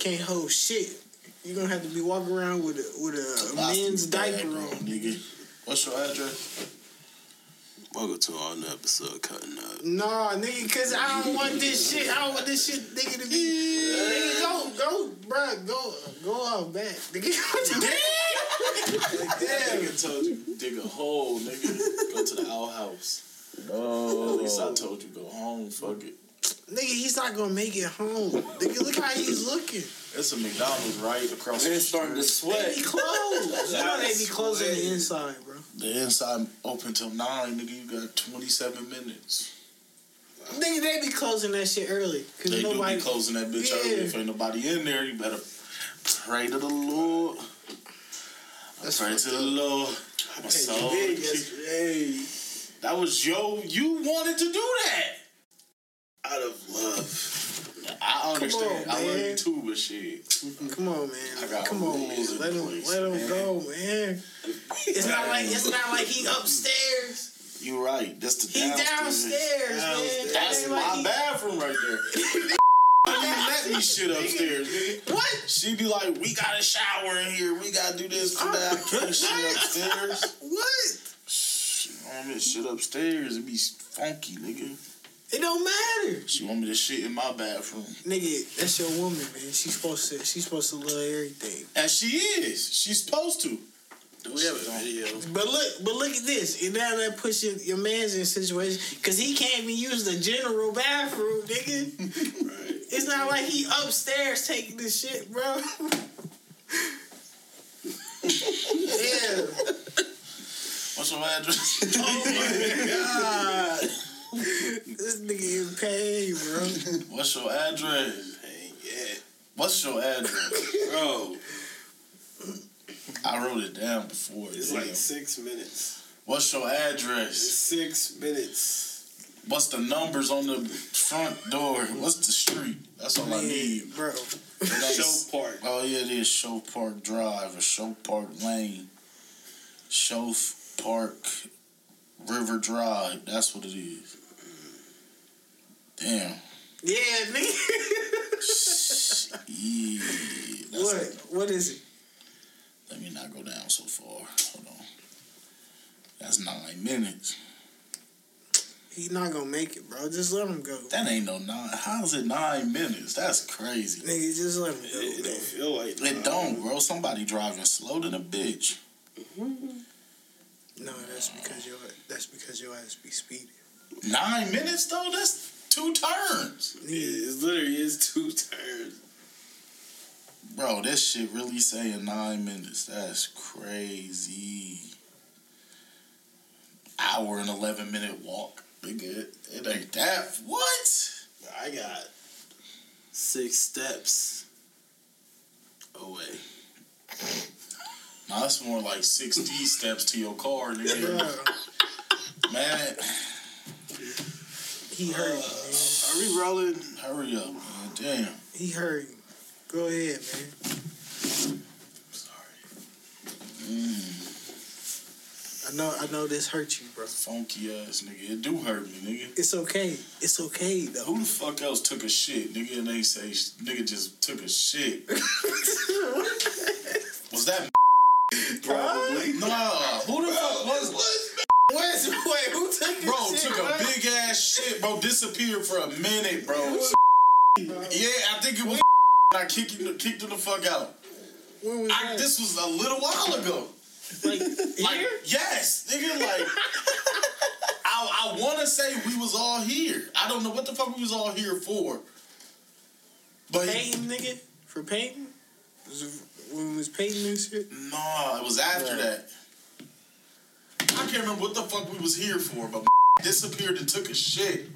can't hold shit. You're gonna have to be walking around with a, with a Colostomy men's diaper on. nigga. What's your address? Welcome to our new episode, Cutting Up. Nah, nigga, cause I don't want this shit. I don't want this shit, nigga, to be. Nigga, go, go, bruh, go, go out back. Nigga, Damn. Nigga told you dig a hole, nigga. Go to the outhouse. Oh. At least I told you go home. Fuck it. Nigga, he's not gonna make it home. Nigga, look how he's looking. It's a McDonald's right across the Man starting to street. They sweat. be closed. You know they be closing the inside, bro. The inside open till nine, nigga. You got twenty seven minutes. Nigga, they be closing that shit early. Cause They nobody. do be closing that bitch Yeah. early. If ain't nobody in there, you better pray to the Lord. That's pray to the up. Lord. My soul. yesterday. That was yo. You wanted to do that. Out of love. I understand. on, I love you too, but shit. Come on, man. I got Come on, man. Let him, place, let him man. go, man. It's not like it's not like he upstairs. You're right. That's the He downstairs. downstairs, man. That's my like bathroom right there. Let me shit upstairs, nigga. What? She be like, we got a shower in here. We got to do this, do that. I can't shit upstairs. What? Me to shit upstairs. It be funky, nigga. It don't matter, She want me to shit in my bathroom. nigga. That's your woman, man. She's supposed to. She's supposed to love everything. And she is. She's supposed to. Do we have a video? But look, but look at this. And now that puts your, your man's in a situation because he can't even use the general bathroom, nigga. Right. It's not like he upstairs taking this shit, bro. yeah. What's your address? Oh my god. This nigga in pain, bro. What's your address? Ain't yet. What's your address? Bro, I wrote it down before. it's Damn. like six minutes. What's your address? Six minutes. What's the numbers on the front door? What's the street? That's all I need. bro. It Show Park. Oh yeah, it is Show Park Drive or Show Park Lane. Show Park River Drive. That's what it is. Damn. Yeah, nigga. Yeah. That's what? What is it? Let me not go down so far. Hold on. That's nine minutes. He not gonna make it, bro. Just let him go. That ain't no nine. How's it nine minutes? That's crazy. Nigga, just let him go, it don't feel like It don't, bro. Somebody driving slow than a bitch. Hmm. No, that's because your that's because your ass be speeding. Nine minutes though. That's two turns, It is literally is two turns. bro. This shit really saying nine minutes. That's crazy. Hour and eleven minute walk. Nigga, it, it ain't that. What? I got six steps away. Nah, that's more like sixty steps to your car, nigga. Man, he hurt you, Are we rolling? hurry up, man. Damn. He hurt you. Go ahead, man. Mm, I know I know this hurt you, bro. funky ass nigga. It do hurt me, nigga. It's okay. It's okay though. Who the fuck else took a shit, nigga? And they say nigga just took a shit. Was that Probably. nah? Who the fuck was? Wait, wait, who took this Bro shit, took a big ass shit, bro. Disappeared for a minute, bro. Yeah, I think it was. I kicked him, kicked him the fuck out. When was I, this was a little while ago. like, Like, here? yes, nigga, like, I, I want to say we was all here. I don't know what the fuck we was all here for. But Payton, nigga? For Payton? Was it when was Payton and shit? no, it was after Yeah. that. I can't remember what the fuck we was here for, but disappeared and took a shit.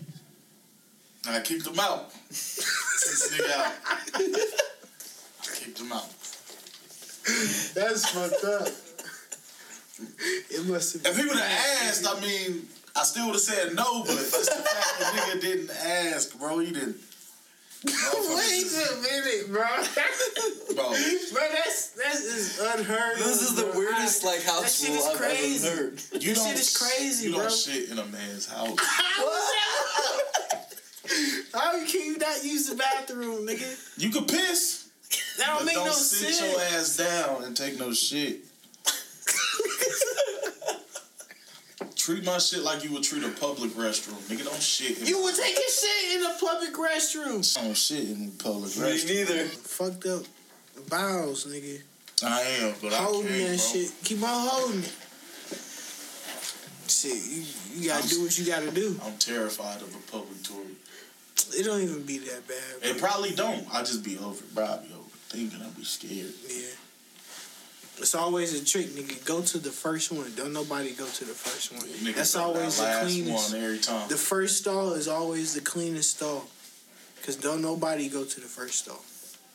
And I kicked him out. This nigga out. I kicked him out. That's fucked up. It must have If he would have asked, I mean, I still would have said no, but it's the fact the nigga didn't ask, bro. He didn't. Wait a minute, bro. Bro, bro, that's that's is unheard. This is the bro. weirdest like house that shit is I've crazy. ever heard. you don't. shit is crazy, you bro. don't shit in a man's house. How can you not use the bathroom, nigga? You could piss, That don't but make don't no sit sense. your ass down and take no shit. Treat my shit like you would treat a public restroom, nigga. Don't shit. In You would take a shit in a public restroom. don't shit in the public Me restroom. neither. Fucked up bowels, nigga. I am, but I Holding can't, that bro. shit. Keep on holding it. Shit, you, you gotta do what you gotta do. I'm terrified of a public toilet. It don't even be that bad. bro. It probably don't. I just be over, bro. I be overthinking. I be scared. Yeah. It's always a trick, nigga. Go to the first one. Don't nobody go to the first one. Nigga That's always that the cleanest. one every time. The first stall is always the cleanest stall. Cause don't nobody go to the first stall.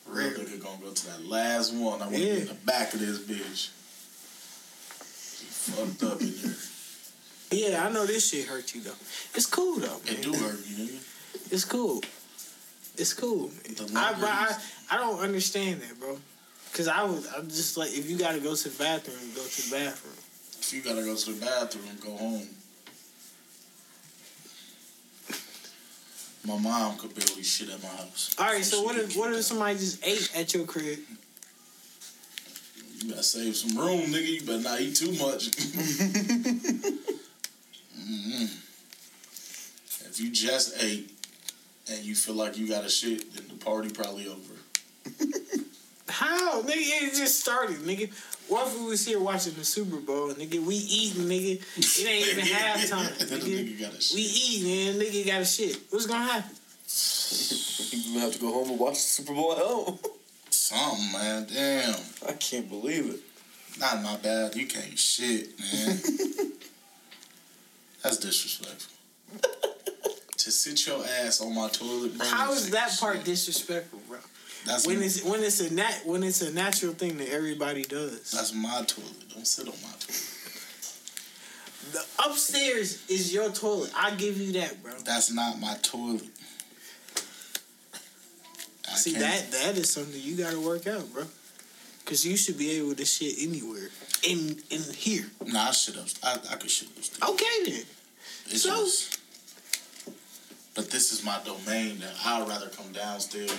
Real nigga gonna go to that last one. I want to Yeah. be in the back of this bitch. Fucked up in there. Yeah, I know this shit hurt you though. It's cool though. It do hurt you, nigga. It's cool. It's cool. I, I, I don't understand that, bro. Cause I was, I'm just like, if you gotta go to the bathroom, go to the bathroom. If you gotta go to the bathroom, go home. My mom could barely shit at my house. All right, so what if what if somebody just ate at your crib? You better save some room, nigga. You better not eat too much. Mm-mm. If you just ate and you feel like you got a shit, then the party probably over. How, nigga? It just started, nigga. What if we was here watching the Super Bowl, nigga? We eating, nigga. It ain't even halftime, the nigga. nigga got a. We eating, and nigga got a shit. What's gonna happen? You have to go home and watch the Super Bowl at home. Something, man. Damn. I can't believe it. Not my bad. You can't shit, man. That's disrespectful. To sit your ass on my toilet, bro. How is that part shit. disrespectful, bro? That's When it's when it's a nat when it's a natural thing that everybody does. that's my toilet. Don't sit on my toilet. The upstairs is your toilet. I give you that, bro. That's not my toilet. I See can't- that that is something you got to work out, bro. Cause you should be able to shit anywhere in in here. Nah, I shit up. I, I could shit upstairs. Okay then. It's So- just, but this is my domain. That I'd rather come downstairs.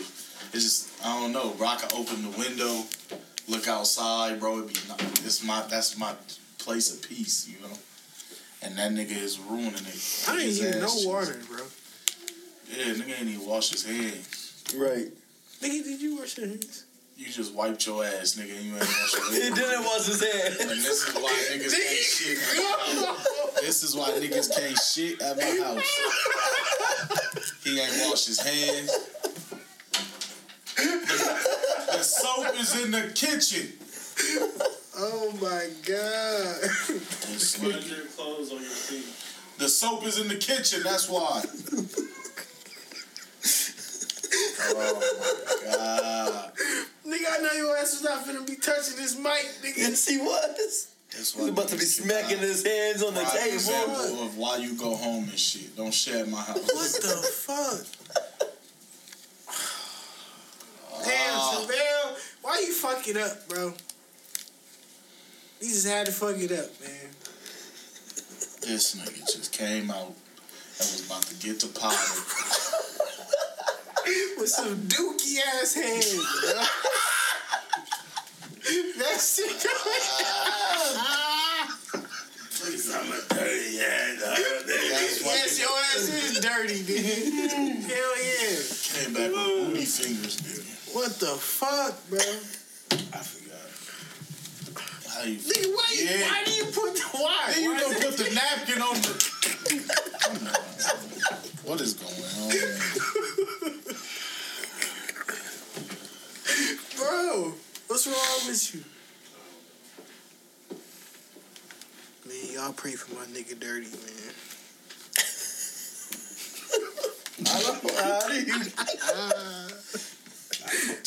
It's just I don't know, bro. I can open the window, look outside, bro. It be not, it's my that's my place of peace, you know. And that nigga is ruining it. I ain't His hear no shit. water, bro. Yeah, nigga ain't even wash his hands. Right. Nigga, did you wash your hands? You just wiped your ass, nigga. And you ain't wash your He hands. didn't wash his And this is why niggas can't shit. This is why niggas can't shit at my house. He ain't washed his hands. The, the soap is in the kitchen. Oh my god. This Spread your clothes on your feet. The soap is in the kitchen. That's why. Oh my god. nigga, I know your ass was not finna be touching this mic, nigga. Yes, he was. That's He's about to be smacking his hands on the an table. example of why you go home and shit. Don't share my house. What the fuck? Damn, Ah. Chevelle, why you fuck it up, bro? You just had to fuck it up, man. This nigga just came out and was about to get to powder. With some dookie ass hands, bro. that shit That's why Yes, your ass is dirty, nigga. Hell yeah. Came back with booty fingers, dude. What the fuck, bro? I forgot. How you? Nigga, why, Yeah. why do you put the why? Then you Why gonna put the napkin on the. What is going on? Bro, what's wrong with you? Y'all pray for my nigga dirty, man. I don't know how do you.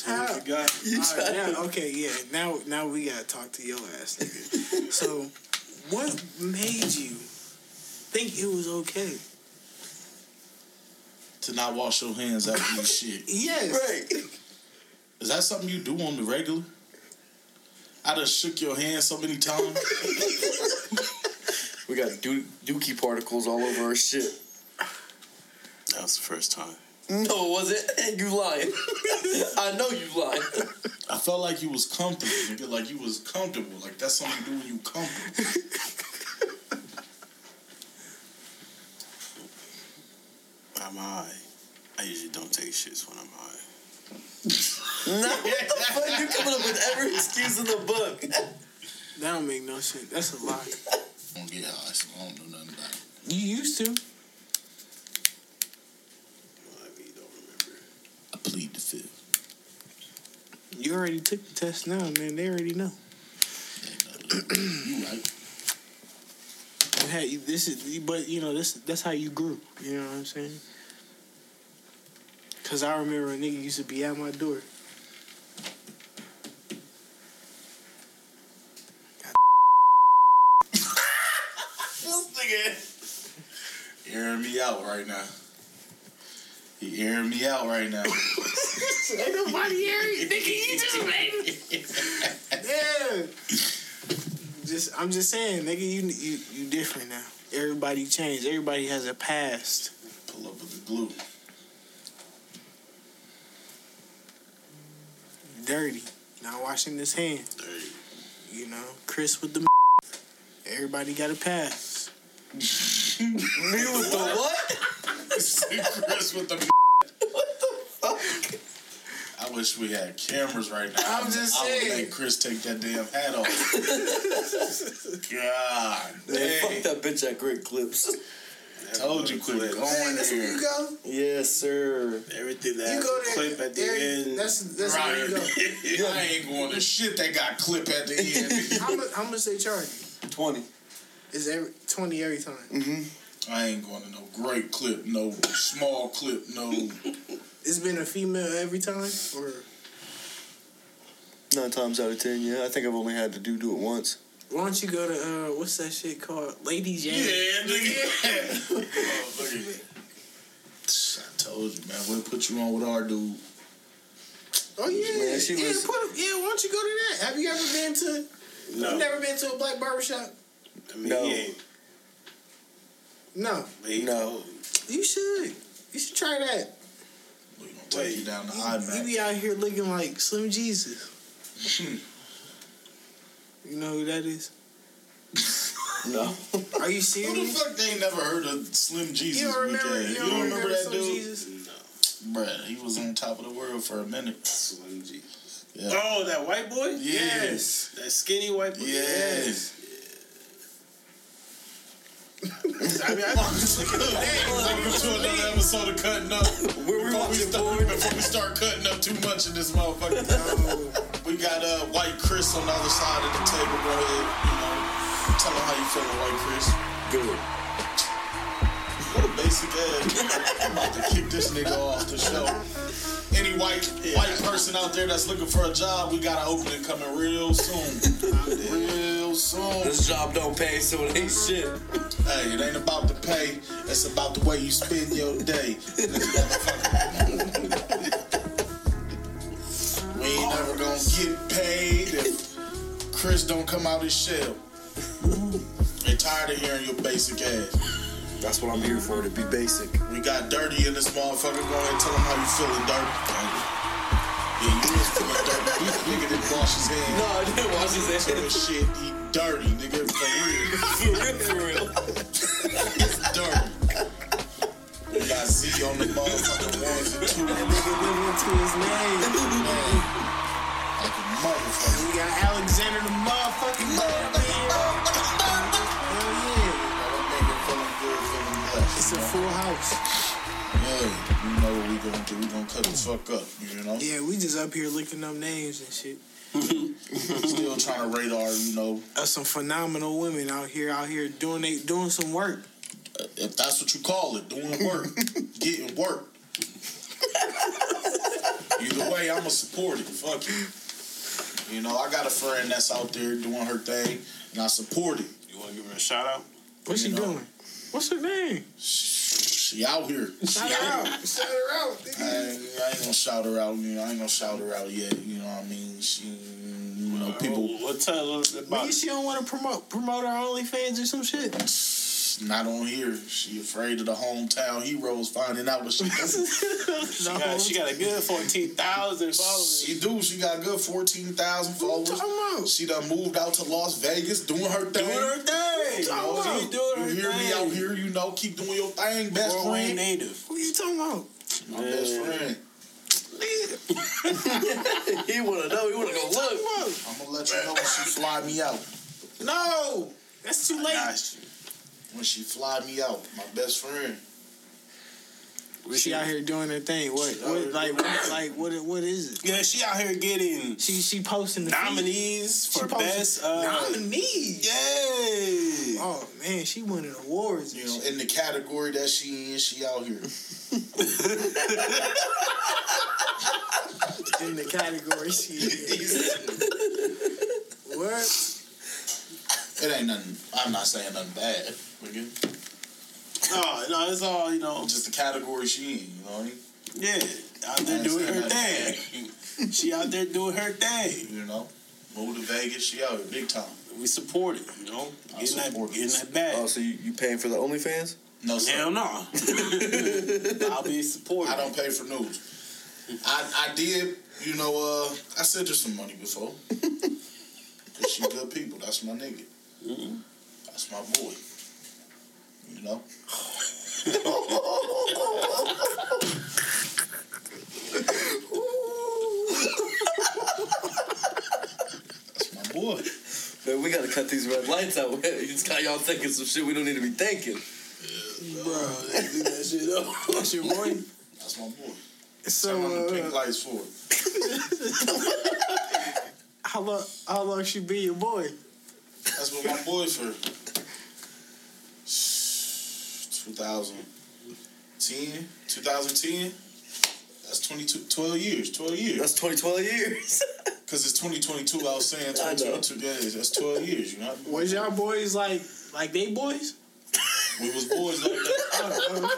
How? Forgot. You All try right, now, okay, yeah. Now, now we gotta talk to your ass, nigga. so, what made you think it was okay? To not wash your hands after you shit. Yes. Right. Is that something you do on the regular? I just shook your hand so many times. We got doo- dookie particles all over our shit. That was the first time. No, it was it? You lying. I know you lying. I felt like you was comfortable, nigga. Like you was comfortable. Like that's something you do when you comfortable. I'm high. I usually don't take shits when I'm high. No, what the fuck? You coming up with every excuse in the book. That don't make no sense. That's a lie. Don't get high, so I don't know nothing about it. You used to. I really don't remember. I plead the fifth. You already took the test now, man. They already know. You right. Hey, this is, but you know, this that's how you grew. You know what I'm saying? Cause I remember a nigga used to be at my door. This nigga airing me out right now. He airing me out right now. Ain't nobody hearing, nigga. You just made it. Yeah. Just, I'm just saying, nigga. You, you, you different now. Everybody changed. Everybody has a past. Pull up with the glue. Dirty. Not washing his hands. Dirty. You know, Chris with the. Everybody got a pass. Me with the what? Chris with the. What the fuck? I wish we had cameras right now. I'm just I would saying. make Chris take that damn hat off. God Man, damn. fuck that bitch at Great Clips. I Told you quit Clip. going that's where there. you go. Yes, sir. Everything that You has go there. clip at the there- end. That's that's Right. where you go. I ain't going to shit that got clip at the end. How much? How much they charge? you? 20. Is every twenty every time? Mm-hmm. I ain't going to no great clip, no small clip, no. It's been a female every time, or Nine times out of ten, yeah. I think I've only had to do do it once. why don't you go to uh, what's that shit called? Ladies Yeah, Yang. nigga. oh, look at it. I told you, man. We'll put you on with our dude. Oh yeah, Man, she yeah. was- Put, yeah, why don't you go to that? Have you ever been to? no. You never been to a black barbershop? I mean, No. he ain't. No, but No. you should. You should try that. We gonna take you down to You, you be out here looking like Slim Jesus. You know who that is? No. Are you serious? Who the fuck they ain't never heard of Slim Jesus? You don't weak remember? ass? You don't remember, that Slim dude? Jesus? No. Bruh, he was on top of the world for a minute. Slim Jesus. Yeah. Oh, that white boy? Yes. That skinny white boy? Yes. I mean, I just look at the. Welcome to another episode of Cutting Up. Where we Before we, start, before we start cutting up too much in this motherfucker, we got uh, White Chris on the other side of the table. Go ahead, you know, tell him how you feeling, White Chris. Good. What a basic ass. I'm about to kick this nigga off the show. Any white white person out there that's looking for a job, we got an opening coming real soon. real soon. This job don't pay, so it ain't shit. Hey, it ain't about the pay. It's about the way you spend your day. we ain't never gonna get paid if Chris don't come out his shell. They tired of hearing your basic ass. That's what I'm here for, to be basic. We got dirty in this motherfucker. Go ahead and tell him how you feeling, dirty. Yeah, you was feeling dirty. This nigga didn't wash his hands. No, I didn't wash his So hands. this shit, he dirty, nigga, for real. For real, for real. It's dirty. We got got Z on the motherfucking ones and two. That nigga live into his name. Man, like a motherfucker. We got Alexander the motherfucking man. House. Yeah, you know what we gonna do. We gonna cut the fuck up, you know? Yeah, we just up here looking up names and shit. Still trying to radar, you know, There's some phenomenal women out here, out here doing they doing some work. Uh, if that's what you call it, doing work, getting work. Either way, I'ma support it. Fuck it. You know, I got a friend that's out there doing her thing, and I support it. You want to give her a shout out? What's she know. doing? What's her name? She out here. Shout her out. Shout her out. I ain't, I ain't gonna shout her out. You know, I ain't gonna shout her out yet. You know what I mean? She, you know, people What, what tell us about Maybe she don't want to promote promote her OnlyFans or some shit. Not on here. She afraid of the hometown heroes finding out what she does. She got, she got a good 14,000 followers. She do. She got good fourteen thousand followers. talking about? She done moved out to Las Vegas, doing her thing. Doing her thing. You know, talking She doing her you hear thing. me out here? You know, keep doing your thing, best Fort friend. native. Who you talking about? My best friend. he wanna know. He wanna go look. I'm gonna let you know when she fly me out. No, that's too late. Gosh. When she fly me out, my best friend. She out here doing her thing. What? What like, what, like, what? What is it? Yeah, she out here getting She she posting the nominees She for posted- best. Uh, nominees. Yay! Oh man, she winning awards. You know, shit. in the category that she in, she out here. in the category she is. What? It ain't nothing. I'm not saying nothing bad. nigga. No, no, it's all you know. Just the category she in. You know what I mean? Yeah, out there doing her thing. she out there doing her thing. You know, move to Vegas. She out here big time. We support it. You know, I getting that, support it. getting that bag. Oh, so you, you paying for the OnlyFans? No, sir. Hell no. I'll be supporting. I don't pay for news. I I did. You know, uh, I sent her some money before. Cause she good people. That's my nigga. Mhm. That's my boy. You know. That's my boy. Man, we gotta cut these red lights out. You just got y'all thinking some shit we don't need to be thinking. Yeah, Bro, do that shit up. That's your boy. That's my boy. So, Turn on the pink lights for it. how long? How long she be your boy? That's what my boy for. 2010, 2010. That's 22, 12 years, 12 years. That's 2012 years. Because it's 2022, I was saying I know. 2022 days. That's 12 years, you know? Was y'all boys like like they boys? We was boys like that Oh,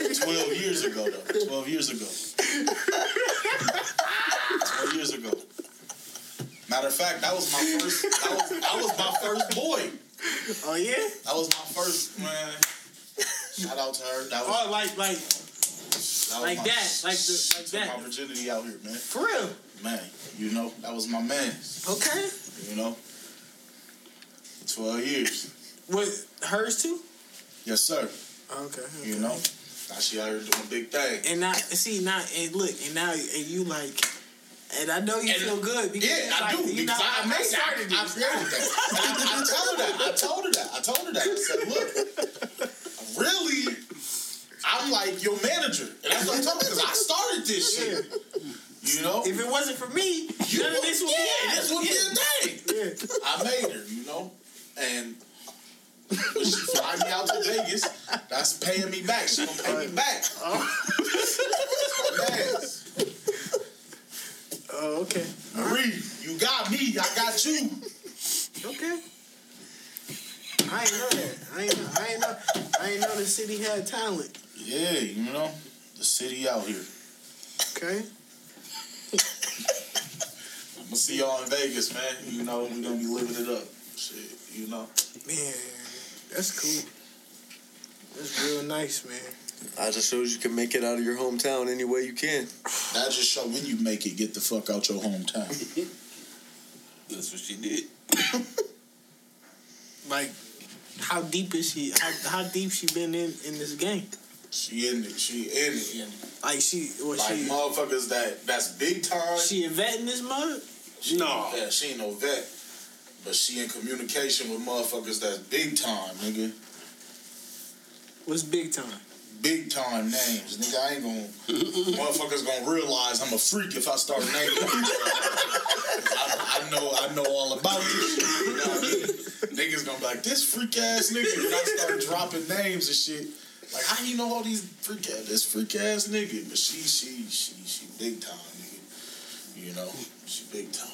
okay. 12 years ago, though. 12 years ago. 12 years ago. Matter of fact, that was my first, that was, that was my first boy. oh yeah. That was my first, man. Shout out to her. That was, Oh, like like that like my- that, like the- like that. my virginity out here, man. for real. Man, you know, that was my man. Okay. You know? 12 years. With hers too? Yes, sir. Okay. okay. You know? Now she out here doing a big thing. And now, see now, and look, and now, and you like, and I know you And- feel good because Yeah, I like, do you know, because I, I made started that. I this. created that. And I, I told her that. I told her that. I told her that. I said, look, really, I'm like your manager, and that's what I told her because I started this shit. You know, If it wasn't for me, you none of this would yeah, be this would be a thing. Yeah. I made her, you know, and when she fly me out to Vegas, that's paying me back. She gonna pay me back. Yes. Oh, okay. Marie, you got me. I got you. Okay. I ain't know that. I ain't know. I ain't know. I ain't know the city had talent. Yeah, you know, the city out here. Okay. I'm gonna see y'all in Vegas, man. You know, we're gonna be living it up. Shit, you know. Man, that's cool. That's real nice, man. I just shows you can make it out of your hometown any way you can. I just show when you make it, get the fuck out your hometown. That's what she did. Like, how deep is she? How, how deep she been in in this game? She in it. She in it. Like she, what Like she, motherfuckers that that's big time. she a vet in this mud? She No. Yeah, she ain't no vet. But she in communication with motherfuckers that's big time, nigga. What's big time? Big time names. Nigga, I ain't gonna motherfuckers gonna realize I'm a freak if I start naming people. I, I know I know all about this shit. You know I mean? Niggas gonna be like, this freak ass nigga. And I start dropping names and shit. Like how you know all these freak ass this freak ass nigga? But she she she she big time, nigga. You know? She big time.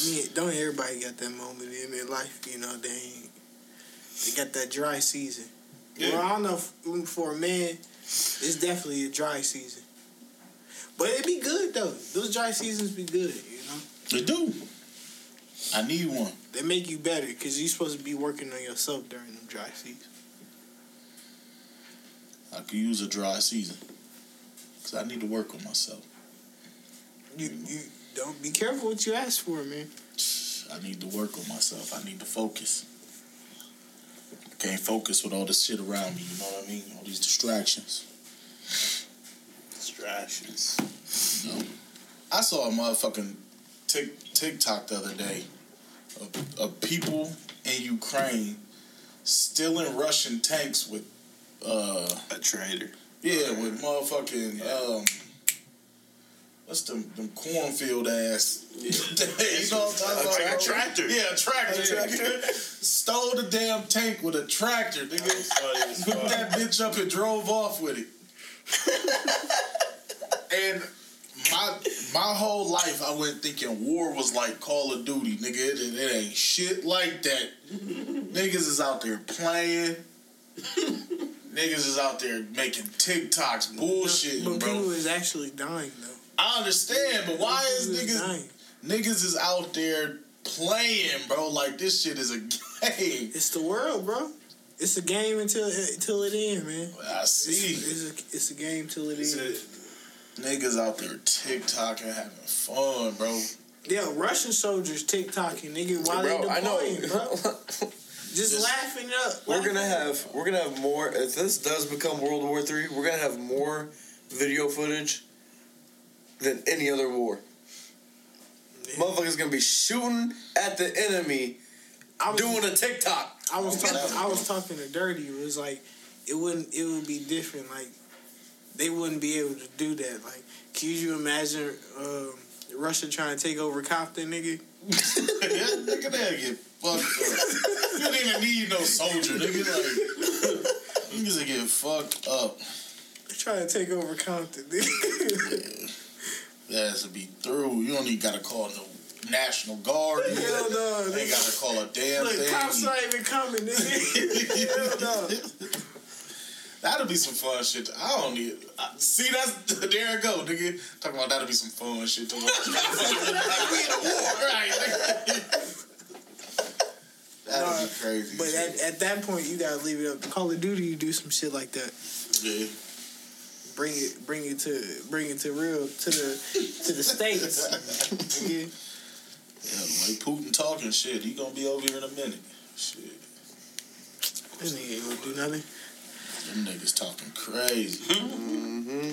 I mean, don't everybody got that moment in their life? You know, they ain't, they got that dry season. Yeah. Well, I don't know for a man, it's definitely a dry season. But it'd be good though. Those dry seasons be good. You know, They do. I need one. they make you better because you're supposed to be working on yourself during them dry seasons. I could use a dry season. Cause I need to work on myself. You you don't be careful what you ask for, man. I need to work on myself. I need to focus. Can't focus with all this shit around me, you know what I mean? All these distractions. Distractions. You know? I saw a motherfucking tic, TikTok the other day of, of people in Ukraine stealing Russian tanks with uh A traitor. Yeah, with motherfucking um, what's them them cornfield ass? you know what I'm talking A about? tra- tractor. Yeah, a tractor. A tractor. Stole the damn tank with a tractor, nigga. Put that bitch up and drove off with it. and my my whole life, I went thinking war was like Call of Duty, nigga. It, it ain't shit like that. Niggas is out there playing. Niggas is out there making TikToks, bullshitting, but bro. people is actually dying though. I understand, but why is People niggas niggas is out there playing, bro? Like this shit is a game. It's the world, bro. It's a game until until it ends, man. I It's, see it's, a, it's a game till it ends. niggas out there TikToking, having fun, bro. Yeah, Russian soldiers TikToking, nigga, while bro, they I know. deploying, bro. Just, Just- laughing up. we're laughing gonna up. have we're gonna have more. If this does become World War Three, we're gonna have more video footage than any other war. Motherfuckers gonna be shooting at the enemy, I was, doing a TikTok. I was talking. I was talking to Dirty. It was like it wouldn't. It would be different. Like they wouldn't be able to do that. Like, can you imagine um, Russia trying to take over Compton, nigga? Yeah, nigga, they get fucked up. You don't even need no soldier, nigga. Like, niggas will get fucked up. They trying to take over Compton, nigga. That has to be through. You don't even gotta call no National Guard. Hell no. They gotta call a damn Look, thing. cops not even coming, nigga. Hell no. That'll be some fun shit. I don't need. I, see, that's there it go, nigga. Talking about that'll be some fun shit to watch. we in a war, right? That'll be crazy. But at, at that point, you gotta leave it up. Call of Duty, you do some shit like that. yeah. Bring it, bring it to, bring it to real to the to the states. Nigga. yeah, the way Putin talking shit, he gonna be over here in a minute. Shit, This nigga ain't gonna do nothing. them niggas talking crazy. Mm-hmm.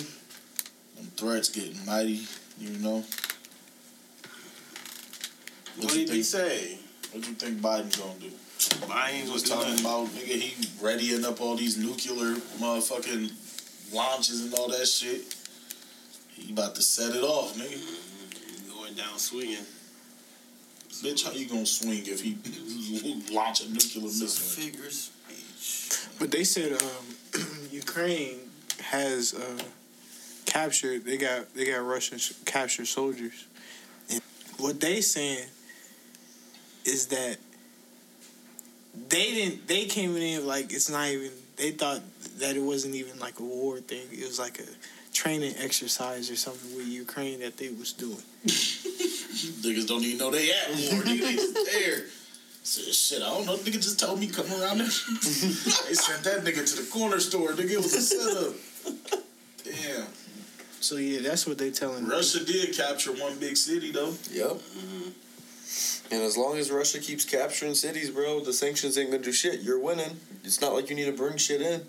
Them threats getting mighty. You know. What did he say? What do you think Biden gonna do? I He was was talking talking about nigga, he readying up all these nuclear motherfucking launches and all that shit. He about to set it off, nigga. going down swinging. Bitch, how you gonna swing if he launch a nuclear missile? Figure speech. But they said um, Ukraine has uh, captured. They got they got Russian sh- captured soldiers. And what they saying is that they didn't. They came in like it's not even. They thought that it wasn't even like a war thing. It was like a training exercise or something with Ukraine that they was doing. Niggas don't even know they at war. nigga, they just there. So, shit, I don't know. Nigga just told me come around there. they sent that nigga to the corner store. Nigga, it was a setup. Damn. So yeah, that's what they telling. Russia did capture one big city though. Yep. Mm-hmm. And as long as Russia keeps capturing cities, bro, the sanctions ain't gonna do shit. You're winning. It's not like you need to bring shit in.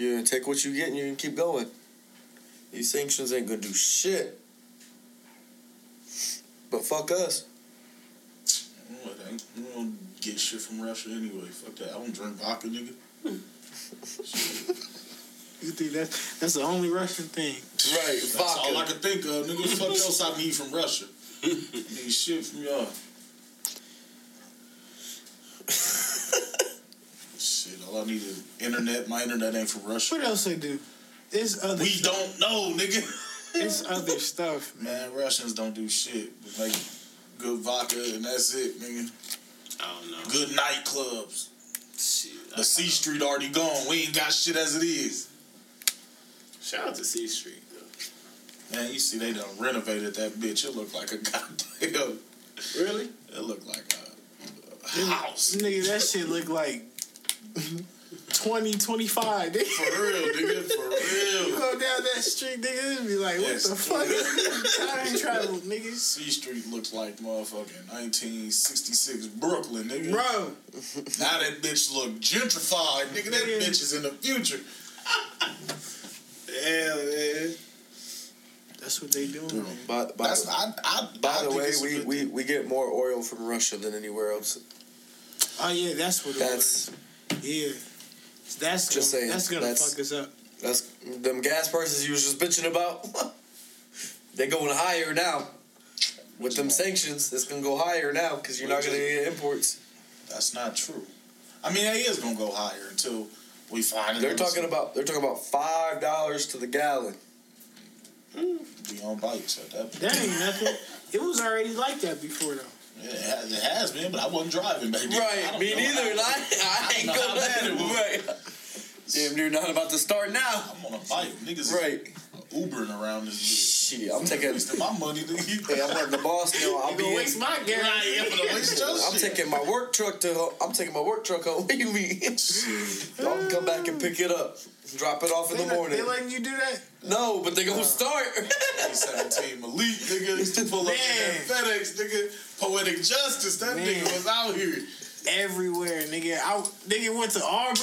You gonna take what you get and you can keep going. These sanctions ain't gonna do shit. But fuck us. It ain't. We don't get shit from Russia anyway. Fuck that. I don't drink vodka, nigga. You think that's that's the only Russian thing? Right, That's all I can think of. Nigga, what the fuck else I need from Russia? need shit from y'all. shit, all I need is internet. My internet ain't from Russia. What else they do? It's other. We don't know, nigga. It's other stuff. Man, Russians don't do shit. but Make good vodka and that's it, nigga. I don't know. Good nightclubs. Shit. The C Street already gone. We ain't got shit as it is. Shout out to C Street though. Man, you see they done renovated that bitch. It looked like a goddamn. Really? It looked like a, a house. Nigga, that shit looked like 20, 25. Nigga. For real, nigga. For real. You real. go down that street, nigga, and be like, what Yes. the fuck? Time travel, nigga. C Street looks like motherfucking 1966 Brooklyn, nigga. Bro, Now that bitch look gentrified, nigga. That Yeah. bitch is in the future. Hell man. that's what they doing. Mm. man. By, by, That's I. I by I the way, we, we, we get more oil from Russia than anywhere else. Oh yeah, that's what it That's was. Yeah, that's Just gonna, saying, That's gonna that's- fuck us up. that's them gas prices you was just bitching about. They're going higher now. With them sanctions, it's gonna go higher now because you're not gonna get imports. That's not true. I mean, it is gonna go higher until we find it. They're talking about they're talking about five dollars to the gallon. Hmm. be on bikes at that. point. That ain't nothing. It was already like that before though. It has, it has been, but I wasn't driving, baby. I Right, me know neither. And I, I ain't know how bad it going right. Damn, you're not about to start now. I'm on a bike, niggas. Right. Ubering around this bitch. Shit, I'm taking. Wasting my money, nigga. Hey, I'm letting the boss know I'll You be. in- waste my gas? Right, yeah, but waste your I'm shit. taking my work truck to. I'm taking my work truck home. What do you mean? Y'all can come back and pick it up. Drop it off in They, the morning. they letting you do that? No, but they gonna start. 2017 Malik, nigga. Used to pull up in FedEx, nigga. Poetic justice. That Man. nigga was out here. Everywhere, nigga. I, nigga went to Auburn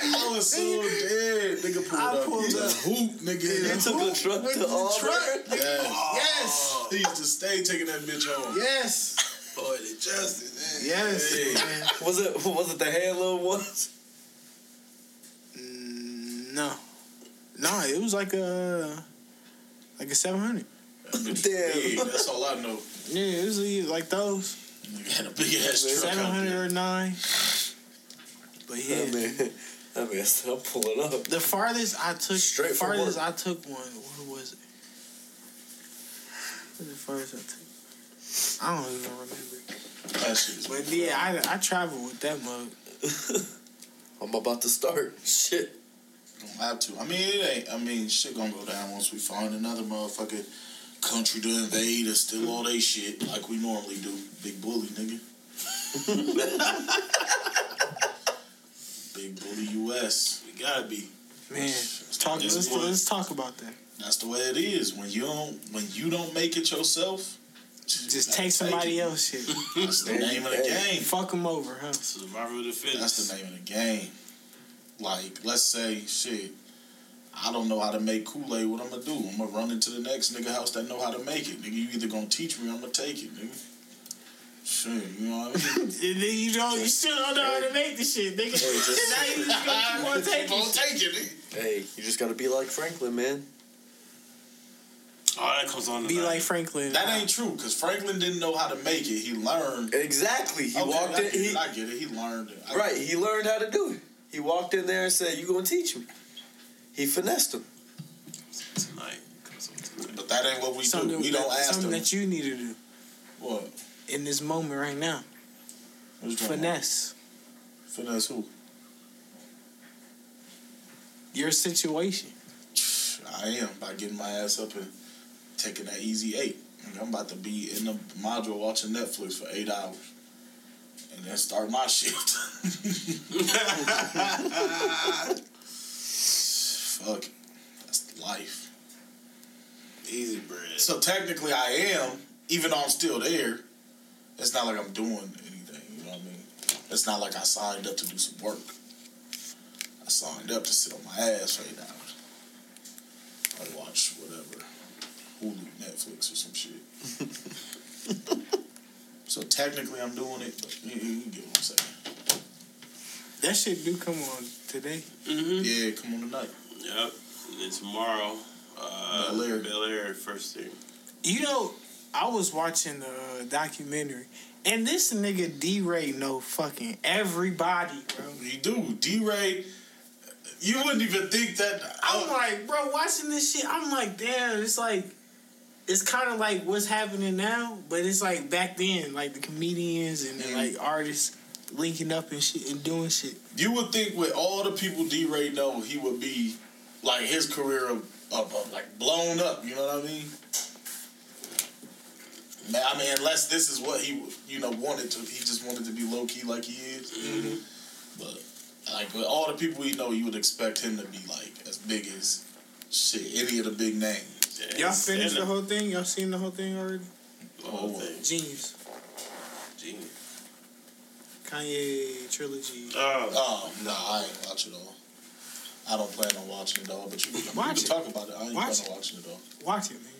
I was so dead. Nigga pulled I up. pulled he up. hoop, nigga. You took a truck to Auburn. truck. Yes. Yes. He used to stay taking that bitch home. Yes. Poetic justice. Yes. Hey. man. Was it? Was it the little ones? Mm, No. No, it was like a like a seven hundred. That bitch Damn. big. That's all I know. Yeah, it was either like those Nigga had a big ass truck seven out hundred or nine. But I yeah, mean, I mean, I'm pulling up. the farthest I took, Straight the from farthest work. I took one. What was it? What was the farthest I took? I don't even remember. That shit is But yeah, I I travel with that mug. I'm about to start. Shit. Don't have to. I mean, it ain't. I mean, shit gonna go down once we find another motherfucking country to invade and steal all they shit like we normally do. Big bully, nigga. Big bully U.S. We gotta be. Man, let's talk. Let's, let's talk about that. That's the way it is. When you don't, when you don't make it yourself, Just take somebody it. else shit. That's the name of the game. Fuck them over, huh? Survival of the fittest. That's the name of the game. Like, let's say, shit, I don't know how to make Kool Aid. What I'm gonna do? I'm gonna run into the next nigga house that know how to make it. Nigga, you either gonna teach me, or I'm gonna take it, nigga. Shit, you know what I mean? And then you don't, you still don't know how to make the shit, nigga. just- now you just gonna keep on taking Gonna shit. take it. Hey, you just gotta be like Franklin, man. Oh, that comes on. Be like Franklin. That ain't true, cause Franklin didn't know how to make it. He learned. Exactly. He Okay, walked I in. get He, it. I get it. He learned it. I right. He learned how to do it. He walked in there and said, "You gonna teach me?" He finessed him. tonight. Comes on tonight. But that ain't what we something do. We don't ask something them. that you need to do what? in this moment right now. What's going on? Finesse Finesse who? your situation. I am by getting my ass up and taking that easy eight. Like, I'm about to be in the module watching Netflix for eight hours. And then start my shift. Fuck. That's life. Easy bread. So technically I am, even though I'm still there, it's not like I'm doing anything, you know what I mean? It's not like I signed up to do some work. I signed up to sit on my ass for eight hours. I watch whatever, Hulu, Netflix, or some shit. so technically, I'm doing it, but you, you get what I'm saying. That shit do come on today. Mm-hmm. Yeah, come on tonight. Yep. And then tomorrow, uh, Bel Air. Bel Air first thing. You know, I was watching the documentary, and this nigga D Ray know fucking everybody, bro. You do, D Ray. You wouldn't even think that. I'm like, bro, watching this shit, I'm like, damn, it's like, it's kind of like what's happening now, but it's like back then, like the comedians and Mhm. like artists linking up and shit and doing shit. You would think with all the people D Ray know, he would be like his career of, of, of, like blown up. You know what I mean? Man, I mean, unless this is what he you know wanted to, he just wanted to be low key like he is. Mm-hmm. But like with all the people we know, you would expect him to be like as big as shit any of the big names. Yeah, Y'all it's finished the whole thing? Y'all seen the whole thing already? The whole Oh, thing. Genius. Genius. Kanye trilogy. Oh, Oh no, I ain't watch it all. I don't plan on watching it all, but you, you Watch can it. talk about it. I ain't Watch plan on watching it all. Watch it, man.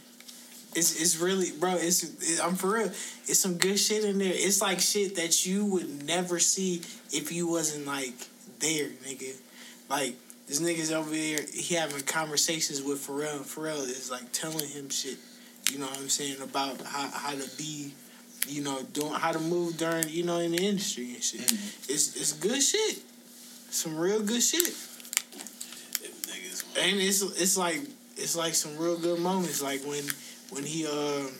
It's it's really, bro. It's it, I'm for real. It's some good shit in there. It's like shit that you would never see if you wasn't like there, nigga. Like this nigga's over there. He having conversations with Pharrell. And Pharrell is like telling him shit. You know what I'm saying about how how to be. You know, doing how to move during you know in the industry and shit. Mhm. It's it's good shit. Some real good shit. And it's it's like it's like some real good moments, like when when he um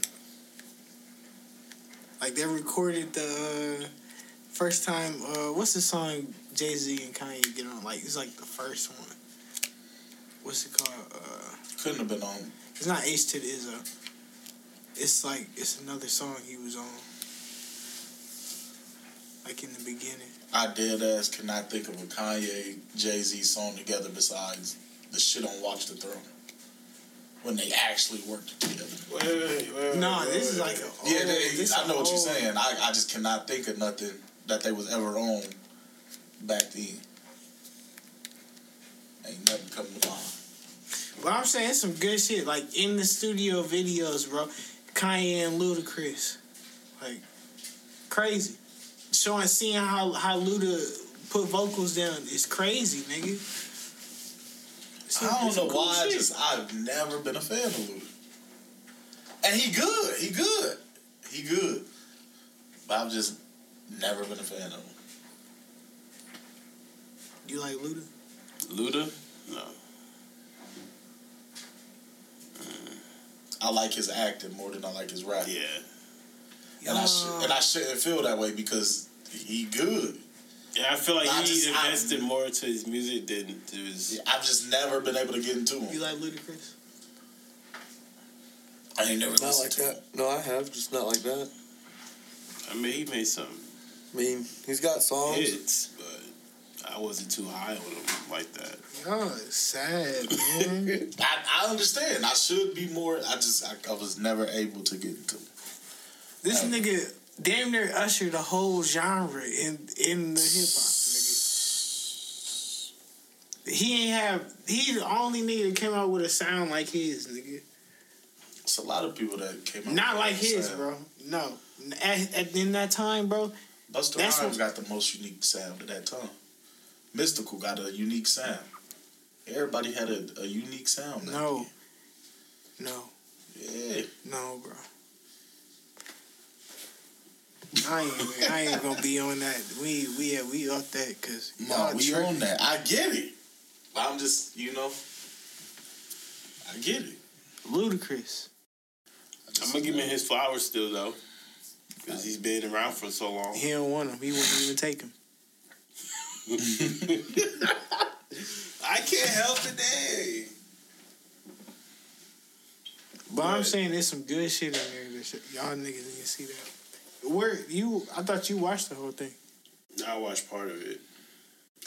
like they recorded the uh, first time. Uh, what's the song Jay Z and Kanye get on? Like it's like the first one. What's it called? Uh, Couldn't have been on. it's not H to the Izzo. It's like it's another song he was on. Like in the beginning. I dead ass cannot think of a Kanye Jay Z song together besides the shit on Watch the Throne. When they actually worked together. Wait, wait, wait, wait, Nah, wait, this is like wait. a yeah, they, this I know a what you're saying. I, I just cannot think of nothing that they was ever on back then. Ain't nothing coming to mind. But I'm saying some good shit, like in the studio videos, bro. Kanye and Ludacris, like crazy. Showing, seeing how how Luda put vocals down is crazy, nigga. Some- I don't know cool why. I shit. just I've never been a fan of Luda. And he good. He good. He good. But I've just never been a fan of him. you like Luda? Luda? No. I like his acting more than I like his rap. Yeah. And I sh- and I shouldn't feel that way because he good. Yeah, I feel like I he just- I- invested more into his music than to his. I've just never been able to get into him. You like Ludacris? I ain't never Not listened like to him. that. No, I have, just not like that. I mean, he made some I mean, he's got songs. hits, but I wasn't too high on him like that. Oh, it's sad, man. I, I understand. I should be more. I just I, I was never able to get into. him. this nigga damn near ushered the whole genre in in the hip hop, nigga. He ain't have. He the only nigga that came out with a sound like his, nigga. It's a lot of people that came out. Not like his, sound. bro. No. At, at, in that time, bro. Busta Rhymes what- got the most unique sound at that time. Mystikal got a unique sound. Everybody had a, a unique sound. No. No. Yeah. No, bro. I ain't. I ain't gonna be on that. We we yeah, we off that because No, we own that. I get it. I'm just, you know, I get it. Ludacris. I just- I'm gonna give him his flowers still though, because he's been around for so long. He don't want him. He wouldn't even take him. I can't help it, day. But I'm saying there's some good shit in there. That y'all niggas need to see that. Where you? I thought you watched the whole thing. I watched part of it.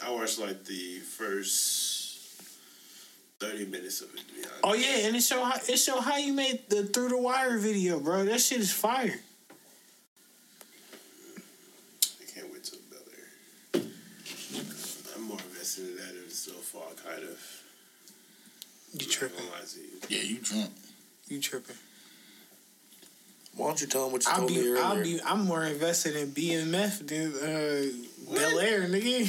I watched like the first thirty minutes of it. To be honest. Oh yeah, and it show how it show how you made the through the wire video, bro. That shit is fire. I can't wait till Bel Air. I'm more invested in that than the snowfall, kind of. You tripping? not gonna lie to you. Yeah, you drunk. You tripping? Why don't you tell him what you I'll told me be, earlier? I'll be, I'm more invested in BMF than uh, Bel Air, nigga.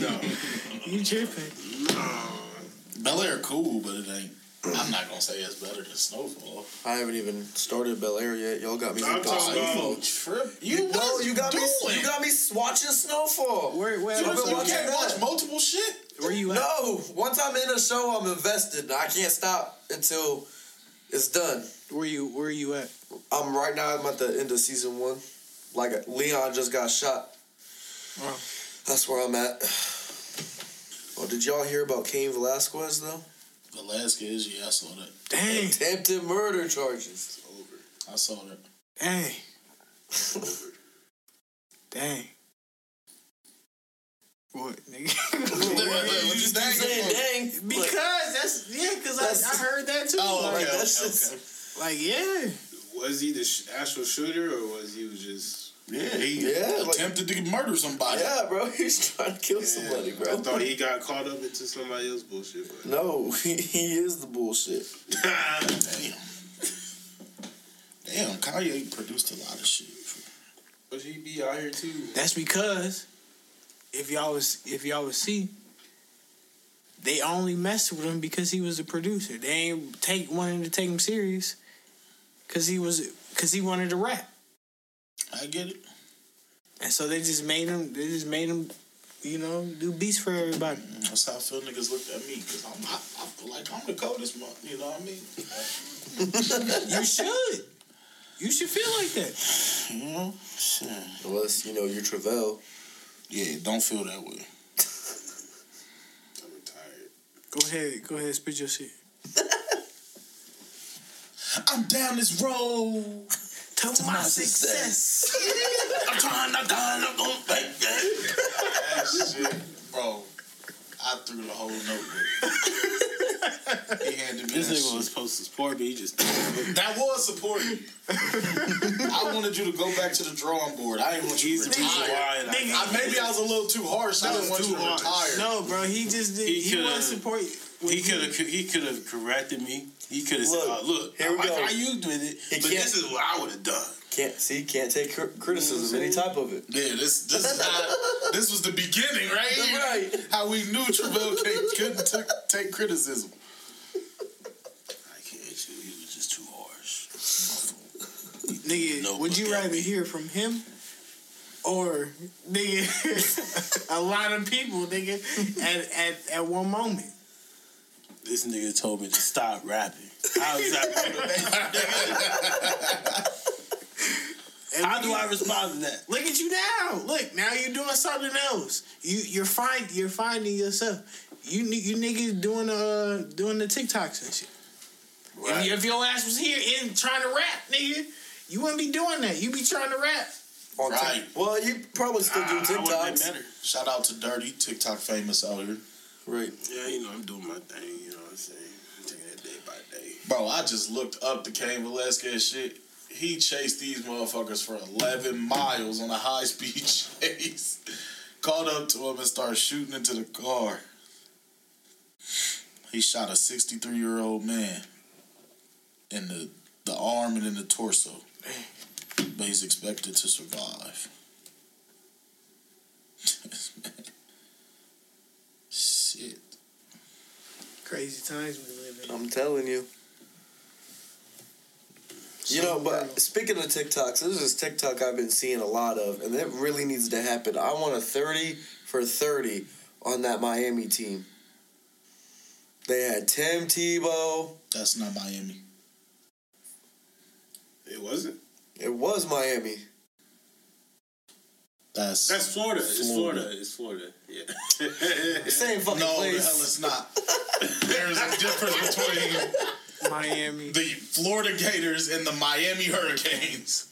No, you tripping? no. Bel Air cool, but it ain't. I'm not gonna say it's better than Snowfall. I haven't even started Bel Air yet. Y'all got me. I'm hooked on talking about- Snowfall. trip. You No, what you got doing? me. You got me watching Snowfall. Where, where, You, I've been you watching can't that. watch multiple shit. where you at? No, once I'm in a show, I'm invested. I can't stop until it's done. Where you, where you at? I'm right now. I'm at the end of season one. Like Leon just got shot. Oh. That's where I'm at. Oh, did y'all hear about Cain Velasquez though? Velasquez, yeah, I saw that. Dang, Attempted murder charges. Over. I saw that. dang, dang. What, nigga? What you Stop saying dang. because that's yeah, because I, I heard that too. Oh, like, okay, that's okay, just- okay. Like yeah. Was he the sh- actual shooter or was he was just? Yeah, he Yeah, like- attempted to murder somebody. Yeah, bro, he's trying to kill somebody, bro. I thought he got caught up into somebody else's bullshit. But No, he, he is the bullshit. Damn. Damn, Kanye produced a lot of shit. but he be out here too. That's because if y'all was if y'all would see, they only messed with him because he was a producer. They ain't take wanted to take him serious because he was because he wanted to rap, I get it. and so they just made him. They just made him, you know, do beats for everybody. Mm, that's how Phil niggas looked at me because I'm I, I feel like I'm the coldest month. You know what I mean? You should. You should feel like that. You know, shit. Unless, you know, you're Travell. Yeah, don't feel that way. I'm retired. Go ahead. Go ahead. Spit your shit. I'm down this road. To, my, success. I'm trying to die. I'm gonna make that. that shit, bro. I threw the whole notebook. he handed me This that nigga shit. was supposed to support me. He just That was supporting. I wanted you to go back to the drawing board. I didn't want you to the reason retire. why. and Nigga. I, I, maybe I was a little too harsh. I didn't was want you too to harsh. retire. No, bro. He just did. He He, coulda- was support. he could have he could have corrected me. He could have said, Look, oh, "Look, here I we like go. how you did it, He but this is what I would have done." Can't see, can't take cri- criticism, any mm-hmm. type of it. Yeah, this this is how, this was the beginning, right? here. Right. How we knew Travell can't- couldn't t- take criticism. I can't. You was just too harsh. Nigga, No, would you look rather me. hear from him or nigga a lot of people, nigga, at at, at one moment? This nigga told me to stop rapping. How exactly? And How do at- I respond to that? Look at you now. Look, now you're doing something else. You you're find you're finding yourself. You ni- you niggas doing uh doing the TikToks and shit. If, if your ass was here and trying to rap, nigga, you wouldn't be doing that. You be trying to rap. On Tik- Right. well, you probably still do I, I would have been TikToks. Shout out to Dirty TikTok famous out here, Right. Yeah, you know, I'm doing my thing. You know what I'm saying? I'm taking it day by day. bro. I just looked up the Cain Velasquez shit. He chased these motherfuckers for 11 miles on a high speed chase. Caught up to him and started shooting into the car. He shot a 63 year old man in the the arm and in the torso, but he's expected to survive. Shit. Crazy times we live in. I'm telling you. You know, but speaking of TikToks, this is TikTok I've been seeing a lot of, and it really needs to happen. I want a 30 for 30 on that Miami team. They had Tim Tebow. That's not Miami. It wasn't. It was Miami. That's That's Florida. It's Florida. Florida. It's Florida. Yeah. Same fucking no, the hell it's not. There's a difference between Miami. the Florida Gators and the Miami Hurricanes.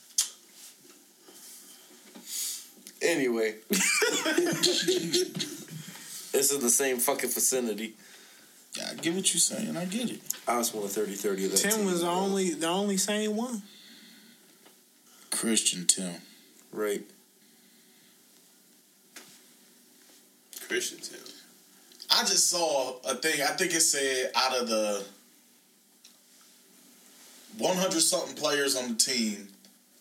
Anyway. this is the same fucking vicinity. Yeah, I get what you're saying. I get it. I just want a 30 30 of that. Tim team, was the only the only same one. Christian Tim. Right. Christian Tim. I just saw a thing. I think it said out of the 100 something players on the team,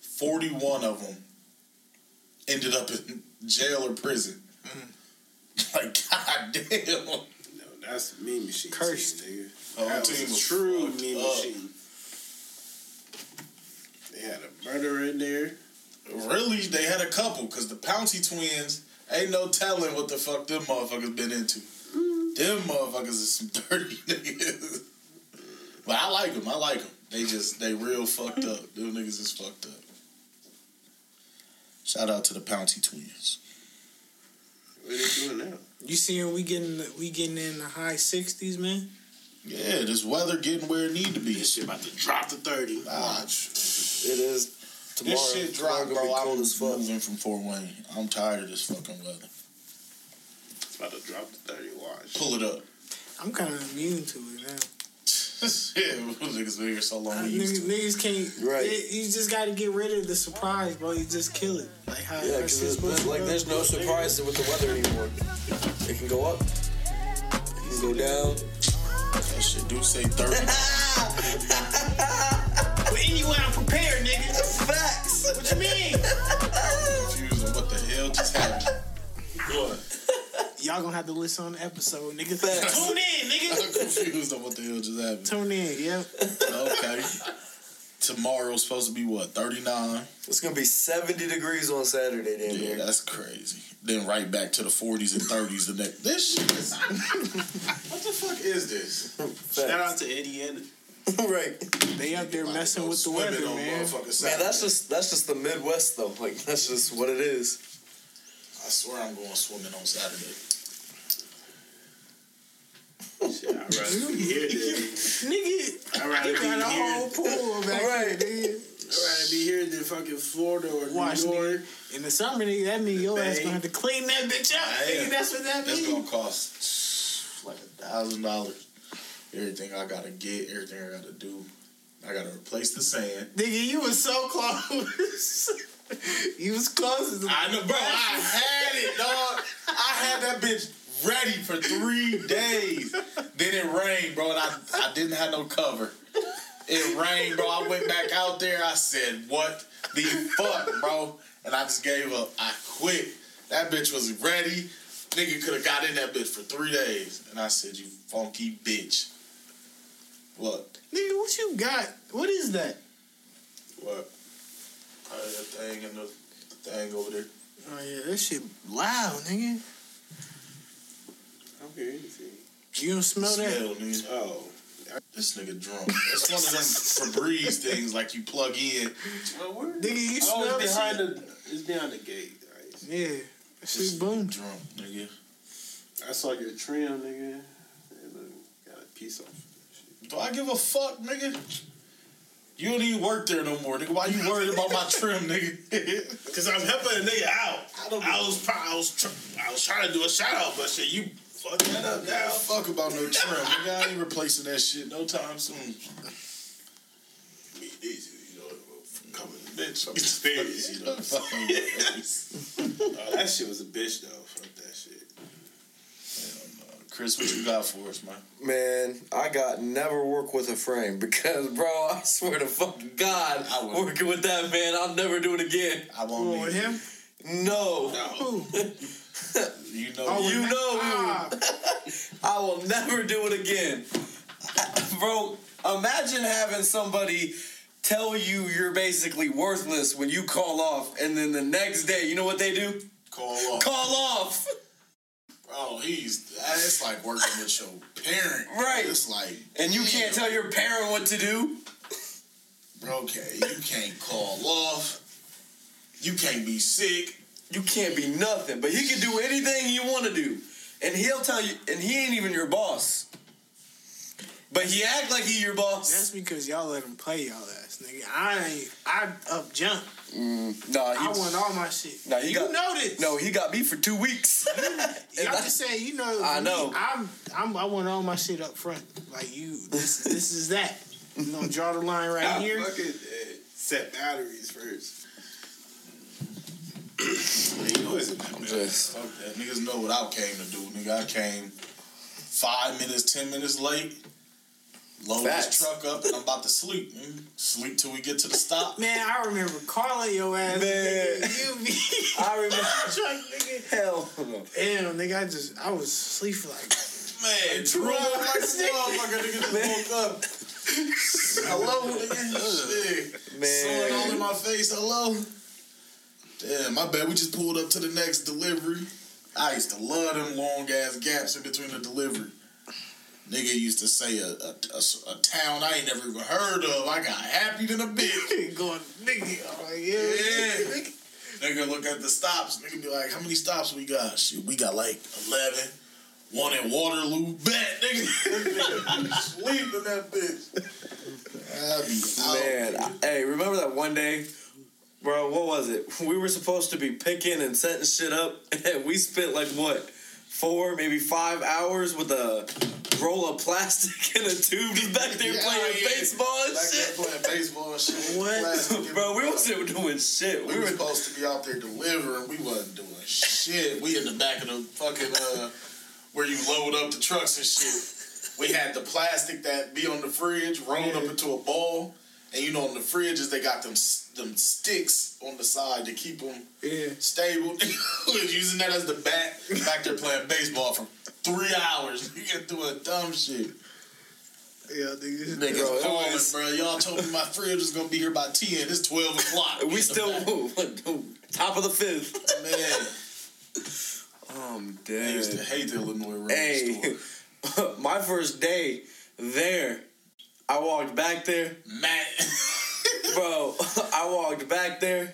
41 of them ended up in jail or prison. Mm. Like, god damn. No, that's me machine. Cursed. Team, nigga. Oh, that team was was a true fucked me up. machine. They had a murderer in there. Really, they had a couple because the Pouncey twins ain't no telling what the fuck them motherfuckers been into. Mm. Them motherfuckers is some dirty niggas. But I like them. I like them. They just they real fucked up. Them niggas is fucked up. Shout out to the Pouncey twins. What are they doing now? You seeing we getting we getting in the high sixties, man? Yeah, this weather getting where it need to be. This shit about to drop to 30. Watch. It is tomorrow. This shit tomorrow dropped, gonna be bro. cold I'm as fuck. moving from Fort Wayne. I'm tired of this fucking weather. It's about to drop to 30. Watch. Pull it up. I'm kind of immune to it now. yeah, niggas been here so long. Uh, niggas, niggas can't. Right. it- you just got to get rid of the surprise, bro. You just kill it. Like how Yeah, because shit's supposed to like there's no surprise with the weather anymore. It can go up. It can go down. That shit do say 30. But anyway, I'm prepared, nigga. Facts. What you mean? Y'all gonna have to listen on the episode, nigga. Facts. Tune in, I'm nigga. confused on what the hell just happened. Tune in, yeah. Okay. Tomorrow's supposed to be what, 39? It's gonna be 70 degrees on Saturday, damn Yeah, near. that's crazy. Then right back to the 40s and 30s the next. This shit is. what the fuck is this? Shout out to Eddie and right. They out there messing with the weather, man. Man, that's just that's just the Midwest though. Like that's just what it is. I swear I'm going swimming on Saturday. Shit. I'd rather be here than Nigga, I'd rather you got a here. whole pool back Right. there, nigga. I'd rather be here than fucking Florida or Watch, New York. nigga. In the summer, nigga, that mean your ass gonna have to clean that bitch up. Nigga, that's what that means. That's gonna cost like a thousand dollars. Everything I gotta get, everything I gotta do. I gotta replace the sand. Nigga, you was so close. you was close. I know, bro. I had it, dog. I had that bitch ready for three days. Then it rained, bro, and I, I didn't have no cover. It rained, bro. I went back out there. I said, "What the fuck, bro?" And I just gave up. I quit. That bitch was ready. Nigga could have got in that bitch for three days, and I said, "You funky bitch." What? Nigga, what you got? What is that? What? Uh, that thing and the, the thing over there. Oh yeah, that shit loud, nigga. I don't hear anything. You don't smell that? Smell, nigga. Oh. This nigga drunk. It's one of them Febreze things like you plug in. Well, where? Nigga, you Oh, smell it's behind shit? the. It's behind the gate. Right? Yeah, that shit boom. Drunk, nigga. I saw your trim, nigga. And, got a piece off. Do I give a fuck, nigga? You don't even work there no more, nigga. Why you worried about my trim, nigga? Cause I'm helping a nigga out. I don't I was, I was, tr- I was trying to do a shout out, but shit, you fucked that up now. fuck about no trim, nigga. I ain't replacing that shit no time soon. Me easy, you know, from coming. Bitch, I'm Experience, you know. Fucking face. Oh, that shit was a bitch though. Fuck that shit. Uh, Chris, what you got for us, man? Man, I got never work with a frame because, bro, I swear to fucking God, I would. working with that man, I'll never do it again. I won't Who, with him? No, No. You know, Oh, you know, I will never do it again, bro. Imagine having somebody tell you you're basically worthless when you call off, and then the next day, you know what they do? call off. Call off. Bro, he's it's like working with your parent. Right. It's like And you can't tell your parent what to do. bro, okay, you can't call off. You can't be sick. You can't be nothing, but he can do anything you want to do, and he'll tell you. And he ain't even your boss, but he act like he your boss. that's because y'all let him play y'all ass, nigga. I ain't. I up jump. Mm, nah, he, I want all my shit. Nah, he you got- know this. no, he got me for two weeks. And Y'all I- just say, you know. I me, know. I'm, I'm. I want all my shit up front. Like you. This. this is that. You gonna draw the line right I here. fucking uh, set batteries first. Man, you know Just- Fuck that. Niggas know what I came to do, nigga. I came five minutes, ten minutes late. Load Facts. this truck up and I'm about to sleep. mm. Sleep till we get to the stop. Man, I remember calling your ass. Man. Nigga, you be. I remember. Truck, nigga. Hell no. Damn, nigga, I just I was asleep for like Man, drooling like a motherfucker. Nigga just woke up. Hello, nigga. Shit. Man. Sun all in my face. Hello. Damn, my bad. We just pulled up to the next delivery. I used to love them long ass gaps in between the delivery. Nigga used to say a, a, a, a town I ain't never even heard of. I got happy than a bitch. going nigga. I'm like, yeah, Yeah. Nigga look at the stops. Nigga be like, how many stops we got? Shit, we got like 11. One in Waterloo. Bet, nigga. Sleep in that bitch. I be. Man, I- hey, remember that one day, bro? What was it? We were supposed to be picking and setting shit up, and we spent like what, four, maybe five hours with a roll of plastic and a tube just back there Yeah, playing yeah. baseball and Back there shit. playing baseball and shit. What? Plastic Bro, we wasn't doing shit. We We were were supposed to be out there delivering. We wasn't doing shit. We in the back of the fucking uh, where you load up the trucks and shit. We had the plastic that be on the fridge rolled up into a ball, and you know on the fridges they got them them sticks on the side to keep them Yeah. stable. using that as the bat back there playing baseball for three hours. You get doing dumb shit. Yeah, nigga. Niggas Bro, calling, was- bro. Y'all told me my fridge was gonna be here by ten. It's twelve o'clock. we still top of the fifth. man. Oh, I'm I used to hate the Illinois Hey, store. my first day there, I walked back there. Matt. Bro, I walked back there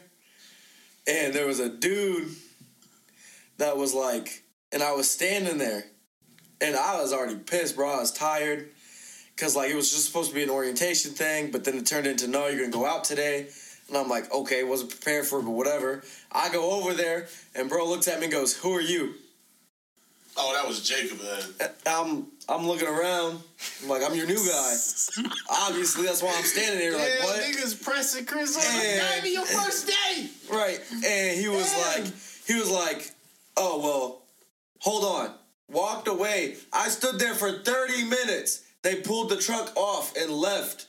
and there was a dude that was like, and I was standing there and I was already pissed, bro. I was tired because, like, it was just supposed to be an orientation thing, but then it turned into no, you're gonna go out today. And I'm like, okay, wasn't prepared for it, but whatever. I go over there and bro looks at me and goes, Who are you? Oh, that was Jacob. Uh, I'm I'm looking around. I'm like, I'm your new guy. Obviously, that's why I'm standing there like, yeah, what? niggas pressing Chris on Yeah. like, "Baby, your first day. Right. And he was Damn. like, he was like, oh, well, hold on. Walked away. I stood there for 30 minutes. They pulled the truck off and left.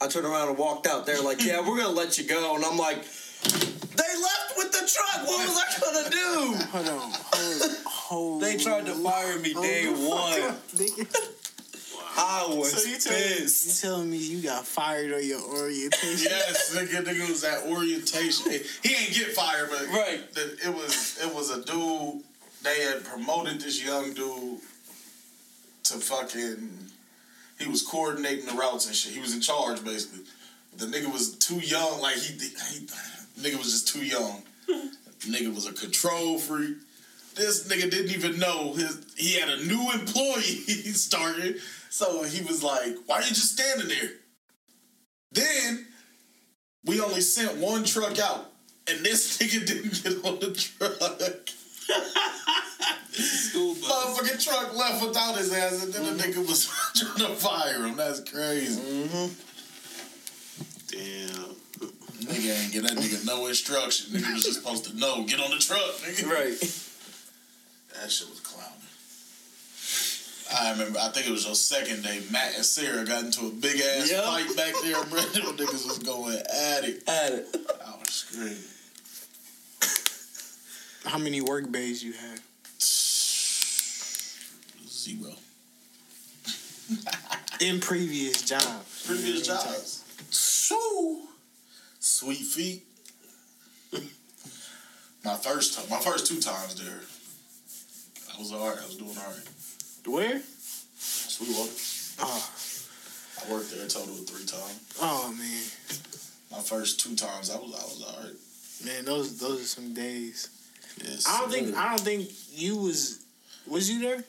I turned around and walked out. They're like, yeah, we're going to let you go. And I'm like, they left with the truck. What was I going to do? Hold on. Hold, hold. They tried to fire me day the fuck one. up, nigga. I was So you telling, you telling me you got fired on your orientation? yes, nigga, nigga was at orientation. He ain't get fired, but Right. the- it was it was a dude. They had promoted this young dude to fucking. He was coordinating the routes and shit. He was in charge basically. The nigga was too young. Like he, he nigga was just too young. nigga was a control freak. This nigga didn't even know his. He had a new employee he started. So he was like, "Why are you just standing there?" Then we only sent one truck out, and this nigga didn't get on the truck. Motherfucking truck left without his ass, and then the mm-hmm. nigga was trying to fire him. That's crazy. Mm-hmm. Damn. Nigga ain't get that nigga no instruction. Nigga was just supposed to know. Get on the truck, nigga. Right. That shit was clowning. I remember, I think it was your second day, Matt and Sarah got into a big ass Yep. fight back there, bro. Them niggas was going at it. At it. I was screaming. How many work bays you had? Zero. In previous jobs. Previous jobs. Shoo. Sweet feet. my first time, my first two times there. I was alright. I was doing alright. Where? Sweetwater. Oh, I worked there a total of three times. oh man, My first two times, I was I was alright. man, those those are some days. Yes. I don't think I don't think you was was you there?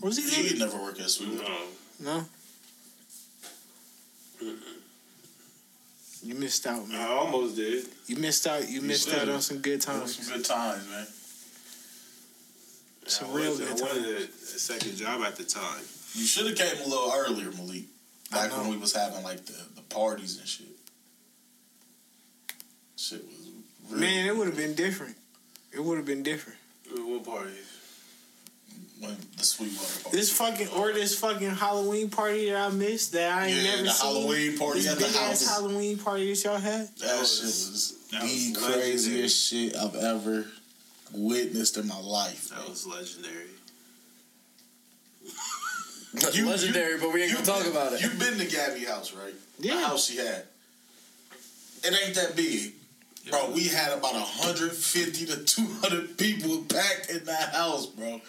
Was he there? He never worked at Sweetwater. No. No. You missed out, man. I almost did. You missed out. You missed out on some good It was times. some good times, man. Some I real wanted- good I wanted a, a second job at the time. You should have came a little earlier, Malik. Back when we was having like the, the parties and shit. Shit was real. Man, it would have been different. It would have been different. Uh, what party? when the Sweetwater party. This fucking or this fucking Halloween party that I missed that I ain't Yeah, never the seen. Halloween party this at the big ass. Halloween party that y'all had. That, was- shit was that the craziest shit I've ever witnessed in my life. That was legendary. You- Legendary, but we ain't gonna talk been- about it. You've been to Gabby house, right? Yeah. The house she had. It ain't that big. Bro, we had about 150 to 200 people packed in that house, bro.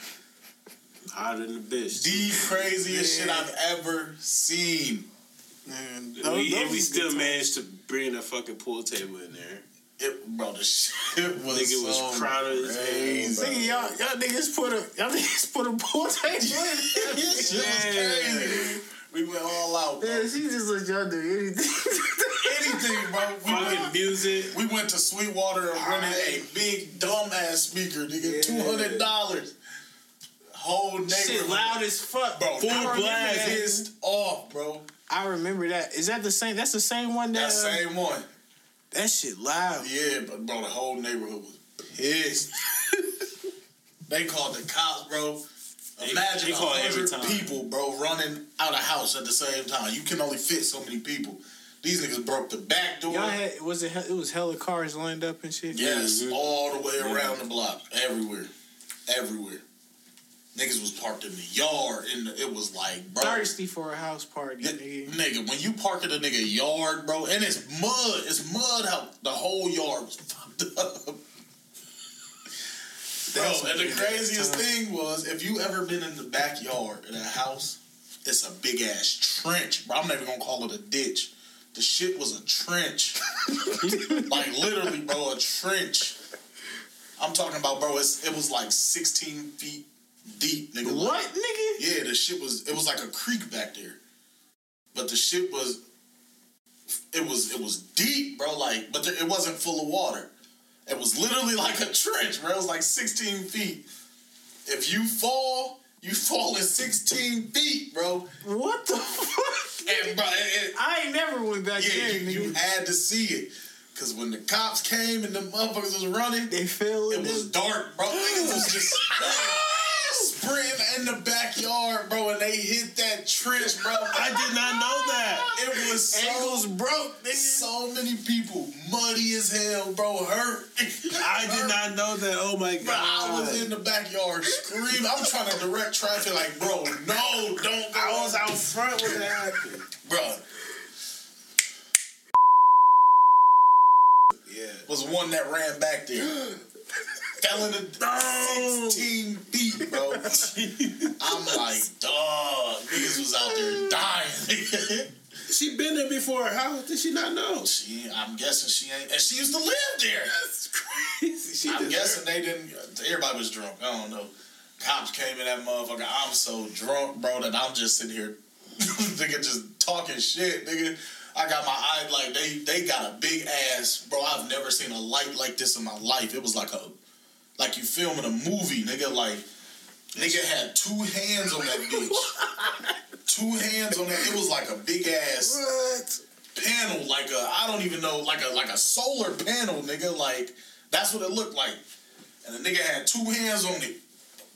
Hotter than the bitch. The craziest Yeah. shit I've ever seen. Man, we, those- and we still managed to bring a fucking pool table in there. It, bro, the shit was, Nigga was so crowded as hell, crazy. Nigga, y'all, y'all niggas put a y'all niggas put a pool table in This shit was crazy. We went all out, bro. Man, she just let y'all do anything. Anything, bro. We Fucking went, music. we went to Sweetwater and rented a big dumbass speaker, nigga. Two hundred dollars. Whole neighborhood. Shit loud as fuck. Bro, Full I blast. that. Pissed off, bro. I remember that. Is that the same? That's the same one that. That uh, same one. That shit loud. Yeah, but bro, the whole neighborhood was pissed. they called the cops, bro. Imagine a call it every hundred people, bro, running out of house at the same time. You can only fit so many people. These niggas broke the back door. Y'all had was it? It was hella cars lined up and shit. Yes, all the way around the block, everywhere, everywhere. Niggas was parked in the yard, and it was like, bro, Thirsty for a house party, nigga. nigga, when you park in a nigga yard, bro, and it's mud, it's mud out. The whole yard was fucked up. Bro, and the what it is. craziest thing was, if you ever been in the backyard of a house, it's a big ass trench. Bro, I'm not even gonna call it a ditch. The shit was a trench. like literally, bro, a trench. I'm talking about, bro. It's, it was like 16 feet deep, nigga. What, Like, nigga? yeah, the shit was. It was like a creek back there, but the shit was. It was it was deep, bro. Like, but it wasn't full of water. It was literally like a trench, bro. It was like 16 feet. If you fall, you fall in 16 feet, bro. What the fuck? And bro, it, it- I ain't never went back yeah, there, you, you had to see it. Cause when the cops came and the motherfuckers was running, They fell it was dark, bro. Niggas was just sprinting in the backyard, bro, and they hit that trench, bro. I did not know that. It was so, Ankles broke, nigga. so many people, muddy as hell, bro, hurt. I did not know that. Oh my Bro, I was in the backyard screaming. I'm trying to direct traffic, like, bro, no, don't go. I was out front when that happened. bro. Yeah. Was one that ran back there. Fell in the 16 feet, bro. I'm like, dog. Niggas was out there dying. She been there before. How did she not know? she, I'm guessing she ain't, and she used to live there. That's crazy. She I'm guessing they didn't. Everybody was drunk. I don't know. Cops came in that motherfucker. I'm so drunk, bro, that I'm just sitting here, nigga, just talking shit, nigga. I got my eye like they they got a big ass, bro. I've never seen a light like this in my life. It was like a like you filming a movie, nigga. Like nigga had two hands on that bitch. two hands on that. It was like a big ass What? panel, like a I don't even know, like a like a solar panel, nigga. Like that's what it looked like. And the nigga had two hands on it,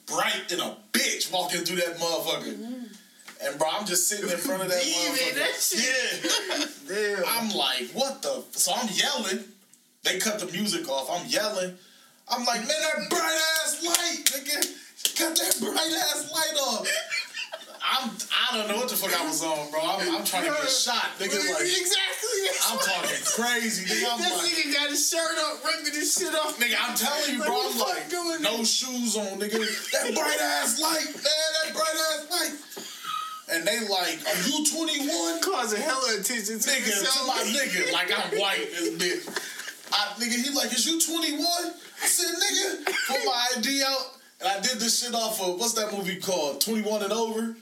bright than a bitch walking through that motherfucker. Mm-hmm. And bro, I'm just sitting in front of that motherfucker. that. Yeah. Damn. I'm like, what the? So I'm yelling. They cut the music off. I'm yelling. I'm like, man, that bright ass light, nigga. Cut that bright ass light off. I'm, I don't know what the fuck I was on, bro. I'm, I'm trying to get a shot, nigga. Like, exactly. I'm talking crazy, nigga. I'm This like, nigga got his shirt up, ripping his shit off. nigga, I'm telling you, bro. I'm like, going no shoes on, nigga. That bright ass light, man. That bright ass light. And they like, are you 21? Causing hella attention to nigga, to my nigga, like I'm white as bitch. I, nigga, he like, is you 21? I said, nigga, put my ID out, and I did this shit off of what's that movie called? 21 and over.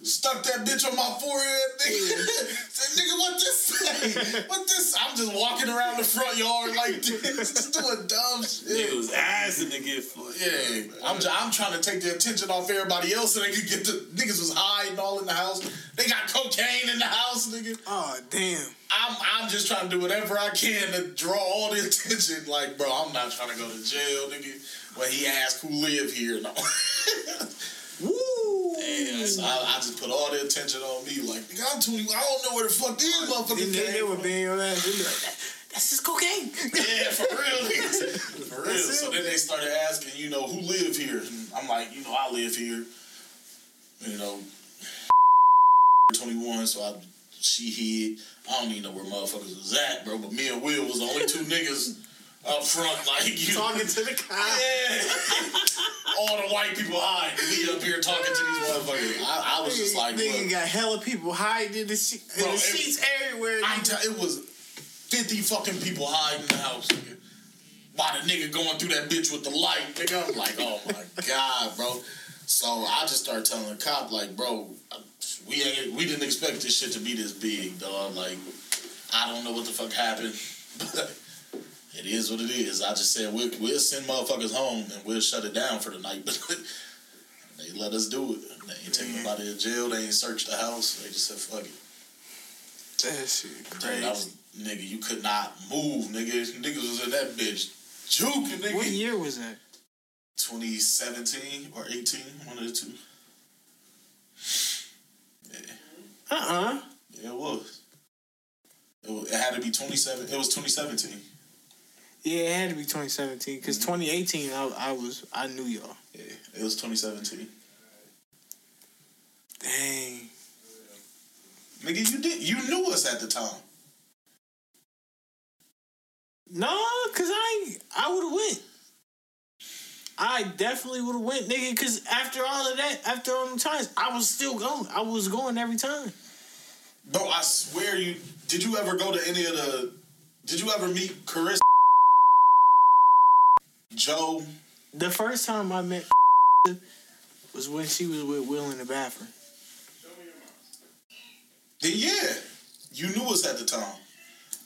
Stuck that bitch on my forehead, nigga. Said, nigga, what this say? What this? I'm just walking around the front yard like this, just doing dumb Nigga shit. was ass in the gift for Yeah, I'm, j- I'm trying to take the attention off everybody else so they could get the niggas was hiding all in the house. They got cocaine in the house, nigga. Oh damn. I'm I'm just trying to do whatever I can to draw all the attention. Like, bro, I'm not trying to go to jail, nigga. When he asked who live here, no. Woo! So I, I just put all the attention on me. Like, nigga, I'm 20. I don't know where the fuck these motherfuckers they, they came would from. be in your ass. Like, "That- that's just cocaine. Yeah, for real. for real. That's So it. then they started asking, you know, who live here? And I'm like, you know, I live here. You know, 21, so I she hid. I don't even know where motherfuckers was at, bro. But me and Will was the only two niggas up front, like you. Talking to the cop. Yeah. All the white people hide. We up here talking to these motherfuckers. I, I was just like, nigga got hella people hiding in the, she- in the it- sheets everywhere. I'm it was 50 fucking people hiding in the house, nigga. By the nigga going through that bitch with the light, nigga. I'm like, oh my god, bro. So I just started telling the cop, like, bro, we ain't, we didn't expect this shit to be this big, dog. Like, I don't know what the fuck happened, but it is what it is. I just said we'll, we'll send motherfuckers home and we'll shut it down for the night, but they let us do it. They ain't take nobody to jail. They ain't searched the house. They just said, fuck it. that shit crazy. that was nigga. You could not move, nigga. Niggas was in that bitch juking, nigga. what year was that? 2017 or 18, one of the two. Yeah, Uh-uh. yeah it was. It, was, it had to be 27. It was 2017. Yeah, it had to be 2017 Mm-hmm. because 2018, I, I was I knew y'all. Yeah, it was 2017. Dang. Nigga, you did. You knew us at the time. No, cause I I would have went. I definitely would have went, nigga. Cause after all of that, after all the times, I was still going. I was going every time. Bro, I swear you. Did you ever go to any of the. Did you ever meet Carissa? Joe? The first time I met was when she was with Will in the bathroom. Then yeah, you knew us at the time.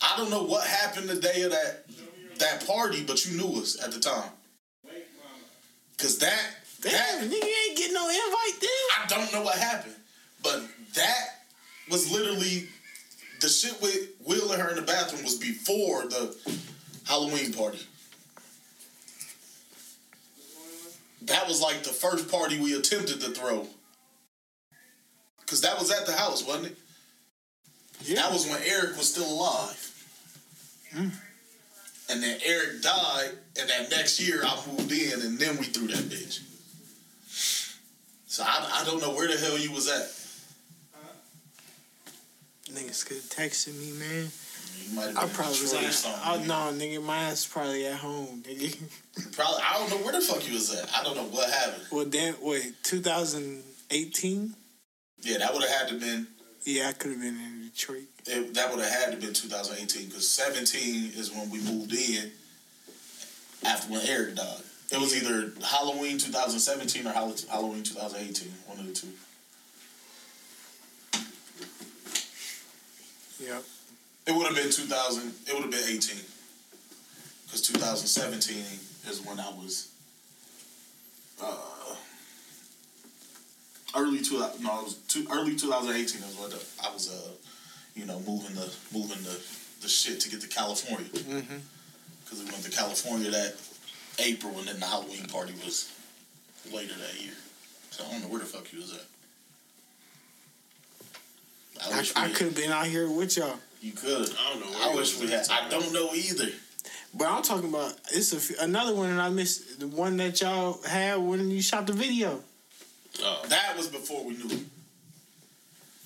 I don't know what happened the day of that that party, but you knew us at the time. Cause that Damn, that nigga you ain't getting no invite then. I don't know what happened, but that was literally the shit with Will and her in the bathroom was before the Halloween party. That was like the first party we attempted to throw. Cause that was at the house, wasn't it? Yeah. That was when Eric was still alive. Hmm. And then Eric died, and that next year I moved in, and then we threw that bitch. So I, I don't know where the hell you was at. Niggas could have texted me, man. You might have I been in probably was or at. something. Oh no, nigga, my ass probably at home, nigga. Probably I don't know where the fuck you was at. I don't know what happened. well, then wait, 2018. Yeah, that would have had to been Yeah, I could have been in Detroit. it, that would have had to been 2018 because 17 is when we moved in after when Eric died. It was either Halloween 2017 or Halloween 2018, one of the two. Yep. It would have been 2000. It would have been 18. Because 2017 is when I was. Uh, early two. No, it was two, early 2018 is when I was, uh, you know, moving the moving the, the shit to get to California. Mm-hmm. Because we went to California that April, and then the Halloween party was later that year. So I don't know where the fuck you was at. I, I, I could have been out here with y'all. You could. I don't know. I wish we had. I don't know either. But I'm talking about it's a f- another one that I missed. The one that y'all had when you shot the video. Oh, That was before we knew.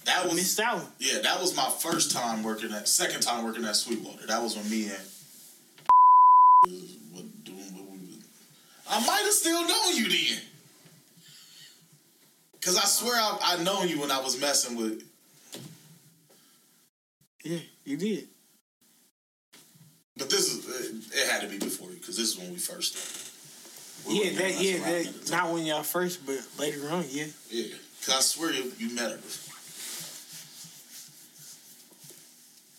That I was missed that one. yeah. That was my first time working at second time working at Sweetwater. That was when me and was what- doing what we was. I might have still known you then. Cause I swear I I known you when I was messing with. Yeah, you did. But this is it, it had to be before you because this is when we first started. We yeah, that yeah, that not when y'all first, but later on, yeah. Yeah, cause I swear you, you met her before.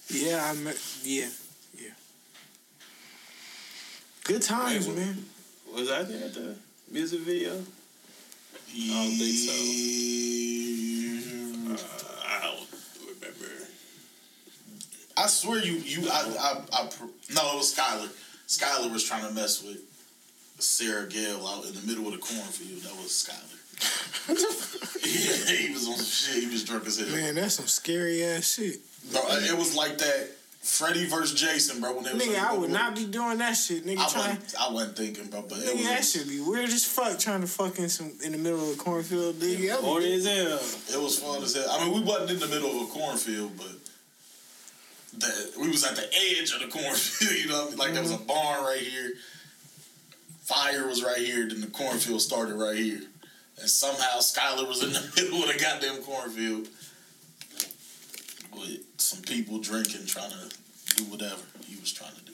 Yeah, I met. Yeah, yeah. Good times, Hey, what- man. was I there at the music video? I don't think so. Uh, I don't remember. I swear you you I I, I pr- no it was Skylar. Skylar was trying to mess with Sarah Gale out in the middle of the cornfield. That was Skylar. Yeah, he was on some shit. He was drunk as hell. Man, that's some scary ass shit. Bro, it was like that Freddy versus Jason, bro. When they Nigga, like, I would not be doing that shit. Nigga, I trying. wasn't, I wasn't thinking, bro. But it Nigga, that should be weird as fuck trying to fuck in some in the middle of a cornfield, nigga. That Horny would- as hell. it was fun as hell. I mean, we wasn't in the middle of a cornfield, but the, we was at the edge of the cornfield. You know, what I mean? like there was a barn right here, fire was right here, then the cornfield started right here, and somehow Skylar was in the middle of the goddamn cornfield with some people drinking, trying to do whatever he was trying to do.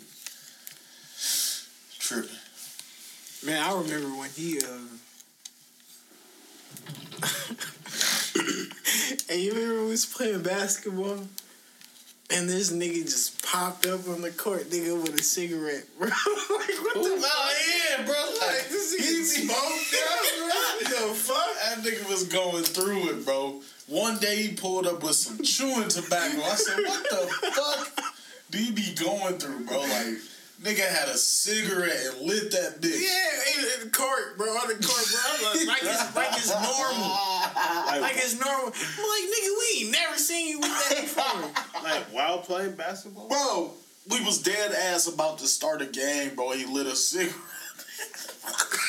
Tripping. Man, I remember when he uh Hey, you remember we was playing basketball? And this nigga just popped up on the court, nigga, with a cigarette, bro. like, what the fuck? Oh yeah, bro. Like, this nigga smoked out, bro. What the fuck? That nigga was going through it, bro. One day he pulled up with some chewing tobacco. I said, "What the fuck do you be going through, bro?" Like, nigga had a cigarette and lit that bitch. Yeah, in, in the court, bro, on the court, bro. I'm like, like it's, like it's normal. Like it's normal. I'm like, nigga, we ain't never seen you with that before. Like while playing basketball. Bro, we was dead ass about to start a game, bro. He lit a cigarette.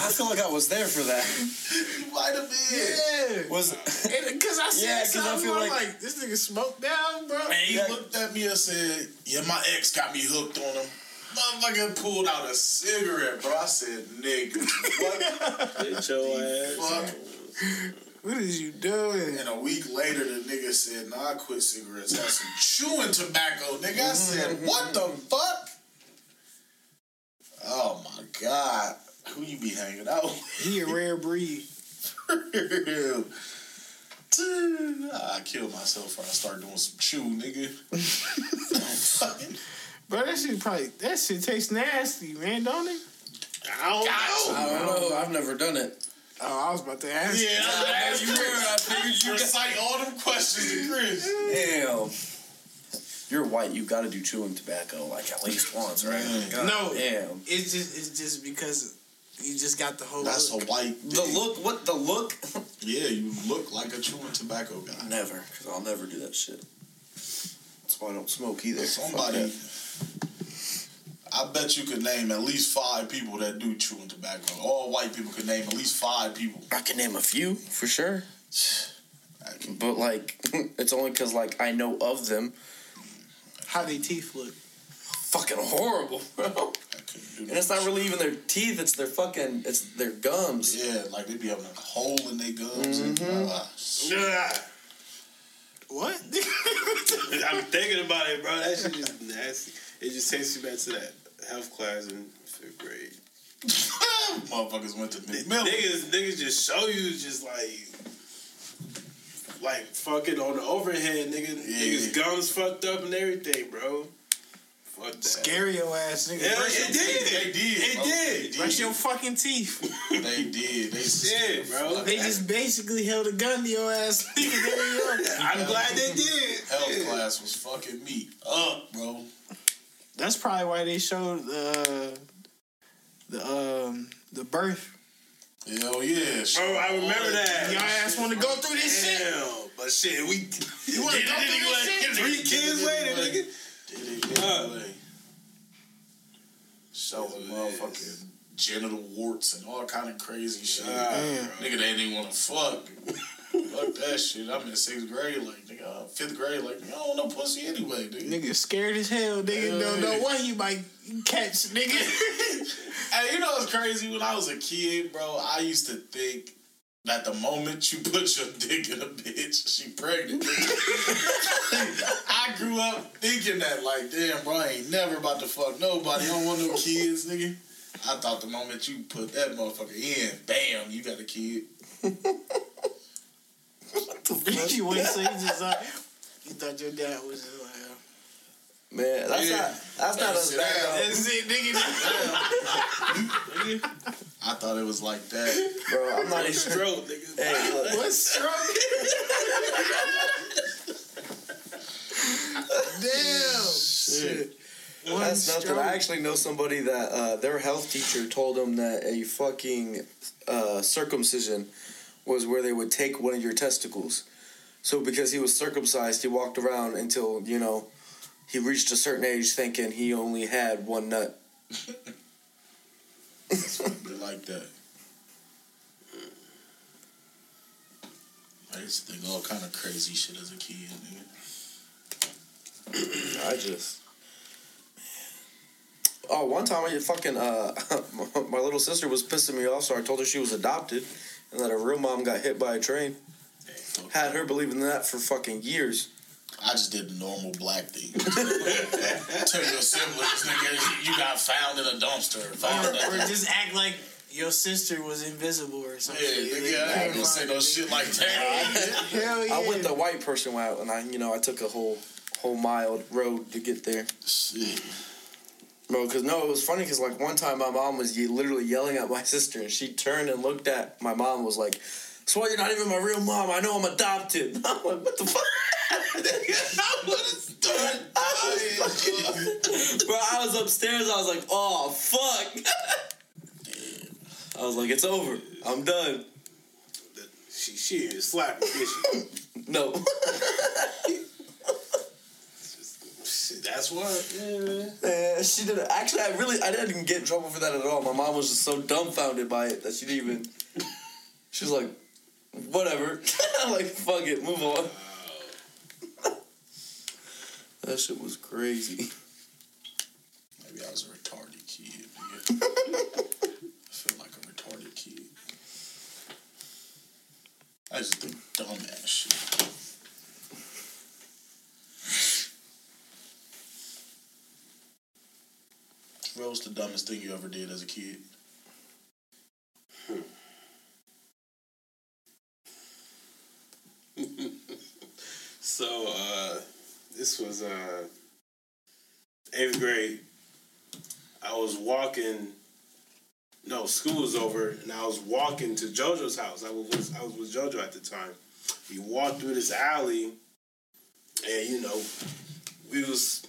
I feel like I was there for that. you might have been. Yeah. Was Because I said Yeah, 'cause I something, feel I'm like- like, this nigga smoked down, bro. And he Yeah. looked at me and said, "Yeah, my ex got me hooked on him." Motherfucker pulled out a cigarette, bro. I said, "Nigga, what Get your the ass. fuck?" What is you doing? And a week later, the nigga said, "Nah, I quit cigarettes. Had some chewing tobacco, nigga." I said, mm-hmm. "What the fuck?" Oh my god, who you be hanging out with? He a rare breed. I killed myself before I start doing some chew, nigga. Bro, that shit probably, that shit tastes nasty, man, don't it? I don't know. I don't know. I've never done it. Oh, I was about to ask. Yeah, I know you were. I figured you. recite all them questions to Chris. Damn. You're white. You got to do chewing tobacco like at least once, right? Yeah. God No. Damn. It's just, it's just because you just got the whole That's a look. white. The look. What the look? Yeah, you look like a chewing tobacco guy. never, because I'll never do that shit. That's why I don't smoke either. Somebody. I bet you could name at least five people that do chewing tobacco. All white people could name at least five people. I can name a few for sure, but like, it's only because like I know of them. How they teeth look. Fucking horrible, bro. I couldn't do And it's not really even their teeth; it's their fucking, it's their gums. Yeah, like they'd be having a hole in their gums. And, Mm-hmm. uh, Nah. What? I'm thinking about it, bro. That shit just nasty. It just takes you back to that health class in fifth grade. motherfuckers went to McMillan. Niggas, niggas just show you just like, like fucking on the overhead, nigga. Yeah. Niggas gums fucked up and everything, bro. Fuck that. Scary your ass, nigga. Yeah, brush, it did. They did. It bro. did. They brush your fucking teeth. They did. They Yeah, bro. They just basically held a gun to your ass. Nigga, there you go. I'm glad they did. Health Yeah. class was fucking me up, bro. That's probably why they showed uh, the um the birth. Hell yeah. Bro, I remember that. Y'all ass want to go through this shit? Damn, but shit, we You want to go through this shit? Three kids later, nigga. Did. Showing motherfucking genital warts and all kind of crazy shit. Damn. Nigga, they didn't want to fuck. fuck that shit. I'm in sixth grade, like nigga, uh, fifth grade, like nigga, I don't want no pussy anyway, nigga. Nigga scared as hell. Nigga Hell don't know what he might catch. Nigga. Hey, you know what's crazy? When I was a kid, bro, I used to think that the moment you put your dick in a bitch, she pregnant. I grew up thinking that, like, damn, bro, I ain't never about to fuck nobody. I don't want no kids, nigga. I thought the moment you put that motherfucker in, bam, you got a kid. you wouldn't you just like you thought your dad was just like. Man, that's Yeah. not that's not as Sit bad. down. That's it, nigga. I thought it was like that. Bro, I'm not even. Stroke, nigga. Hey, look. What's stroke? Damn. Shit. What? that's nothing. stroke. I actually know somebody that uh, their health teacher told them that a fucking uh, circumcision was where they would take one of your testicles. So because he was circumcised, he walked around until you know he reached a certain age, thinking he only had one nut. They like that. I used to think all kind of crazy shit as a kid. I just. Oh, one time I fucking uh, my little sister was pissing me off, so I told her she was adopted, and that her real mom got hit by a train. Hey, Had her believing that for fucking years. I just did the normal black thing. Tell your siblings, nigga, you got found in a dumpster. Found Or, or just act like your sister was invisible or something. yeah, nigga, I ain't gonna say no shit like that. Hell yeah. I went the white person route, and I, you know, I took a whole, whole mile road to get there. Shit. Bro, because no, it was funny because like one time my mom was ye- literally yelling at my sister, and she turned and looked at my mom, and was like, "So you're not even my real mom? I know I'm adopted." I'm like, "What the fuck?" I was done. I was Bro, I was upstairs. I was like, "Oh fuck." I was like, "It's over. I'm done." She she didn't slap me, she? No. That's what. Yeah. Man, she did Actually, I really, I didn't even get in trouble for that at all. My mom was just so dumbfounded by it that she didn't even. She was like, whatever. like, fuck it, move on. That shit was crazy. Maybe I was a retarded kid. I feel like a retarded kid. I just do dumbass shit. What was the dumbest thing you ever did as a kid? So uh, this was uh, eighth grade. I was walking. No, school was over, and I was walking to JoJo's house. I was I was with JoJo at the time. We walked through this alley, and you know, we was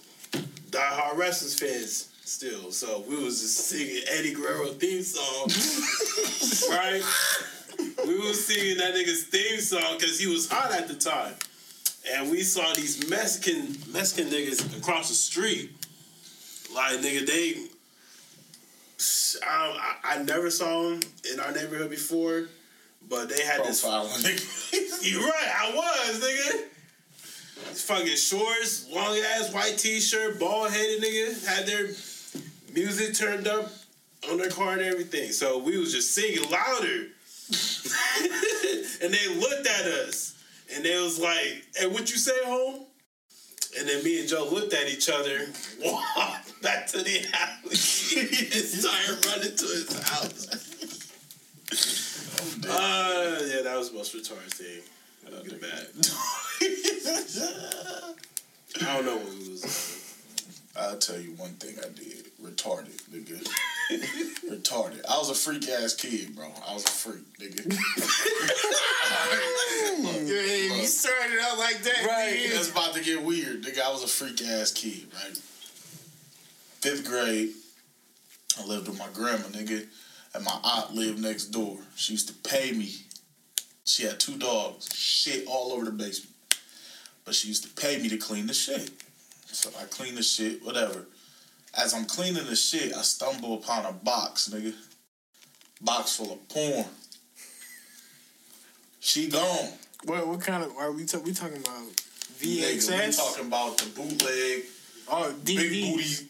diehard wrestlers fans still. So we was just singing Eddie Guerrero theme song, right? We was singing that nigga's theme song because he was hot at the time and we saw these Mexican Mexican niggas across the street. Like nigga, they. I, I, I never saw them in our neighborhood before, but they had this. Profiling. nigga. You right, I was nigga. Fucking shorts, long ass white t shirt, bald headed nigga had their music turned up on their car and everything. So we was just singing louder, and they looked at us. And they was like, hey, what you say, home? And then me and Joe looked at each other, back to the house, and started running to his house. Uh, yeah, that was the most retarded thing. Look at that. I don't know what we was on. I'll tell you one thing I did. Retarded, nigga. Retarded. I was a freak ass kid, bro. I was a freak, nigga. Yeah, you started out like that. Right. nigga. It's about to get weird, nigga. I was a freak ass kid, right? Fifth grade, I lived with my grandma, nigga, and my aunt lived next door. She used to pay me. She had two dogs, shit all over the basement. But she used to pay me to clean the shit. So I clean the shit, whatever. As I'm cleaning the shit, I stumble upon a box, nigga. Box full of porn. She gone. What what kind of are we ta- we talking about? VHS. Nigga, we talking about the bootleg, oh, big booty.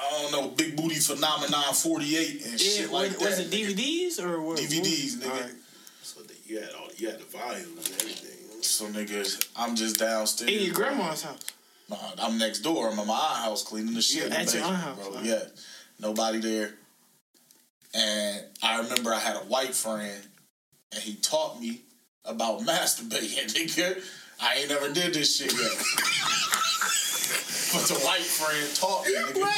I don't know, big booty phenomenon forty eight and Yeah, shit was, like that. was that. it nigga. DVDs or what? DVDs, nigga. Alright. So that you had all you had the volumes and everything. So nigga, I'm just downstairs. In your bro. grandma's house. Nah, I'm next door. I'm at my aunt house cleaning the shit. Yeah, in the at your basement, aunt house, bro. huh? Yeah, nobody there. And I remember I had a white friend, and he taught me about masturbating. Nigga, I ain't never did this shit yet. but the white friend taught me. Nigga.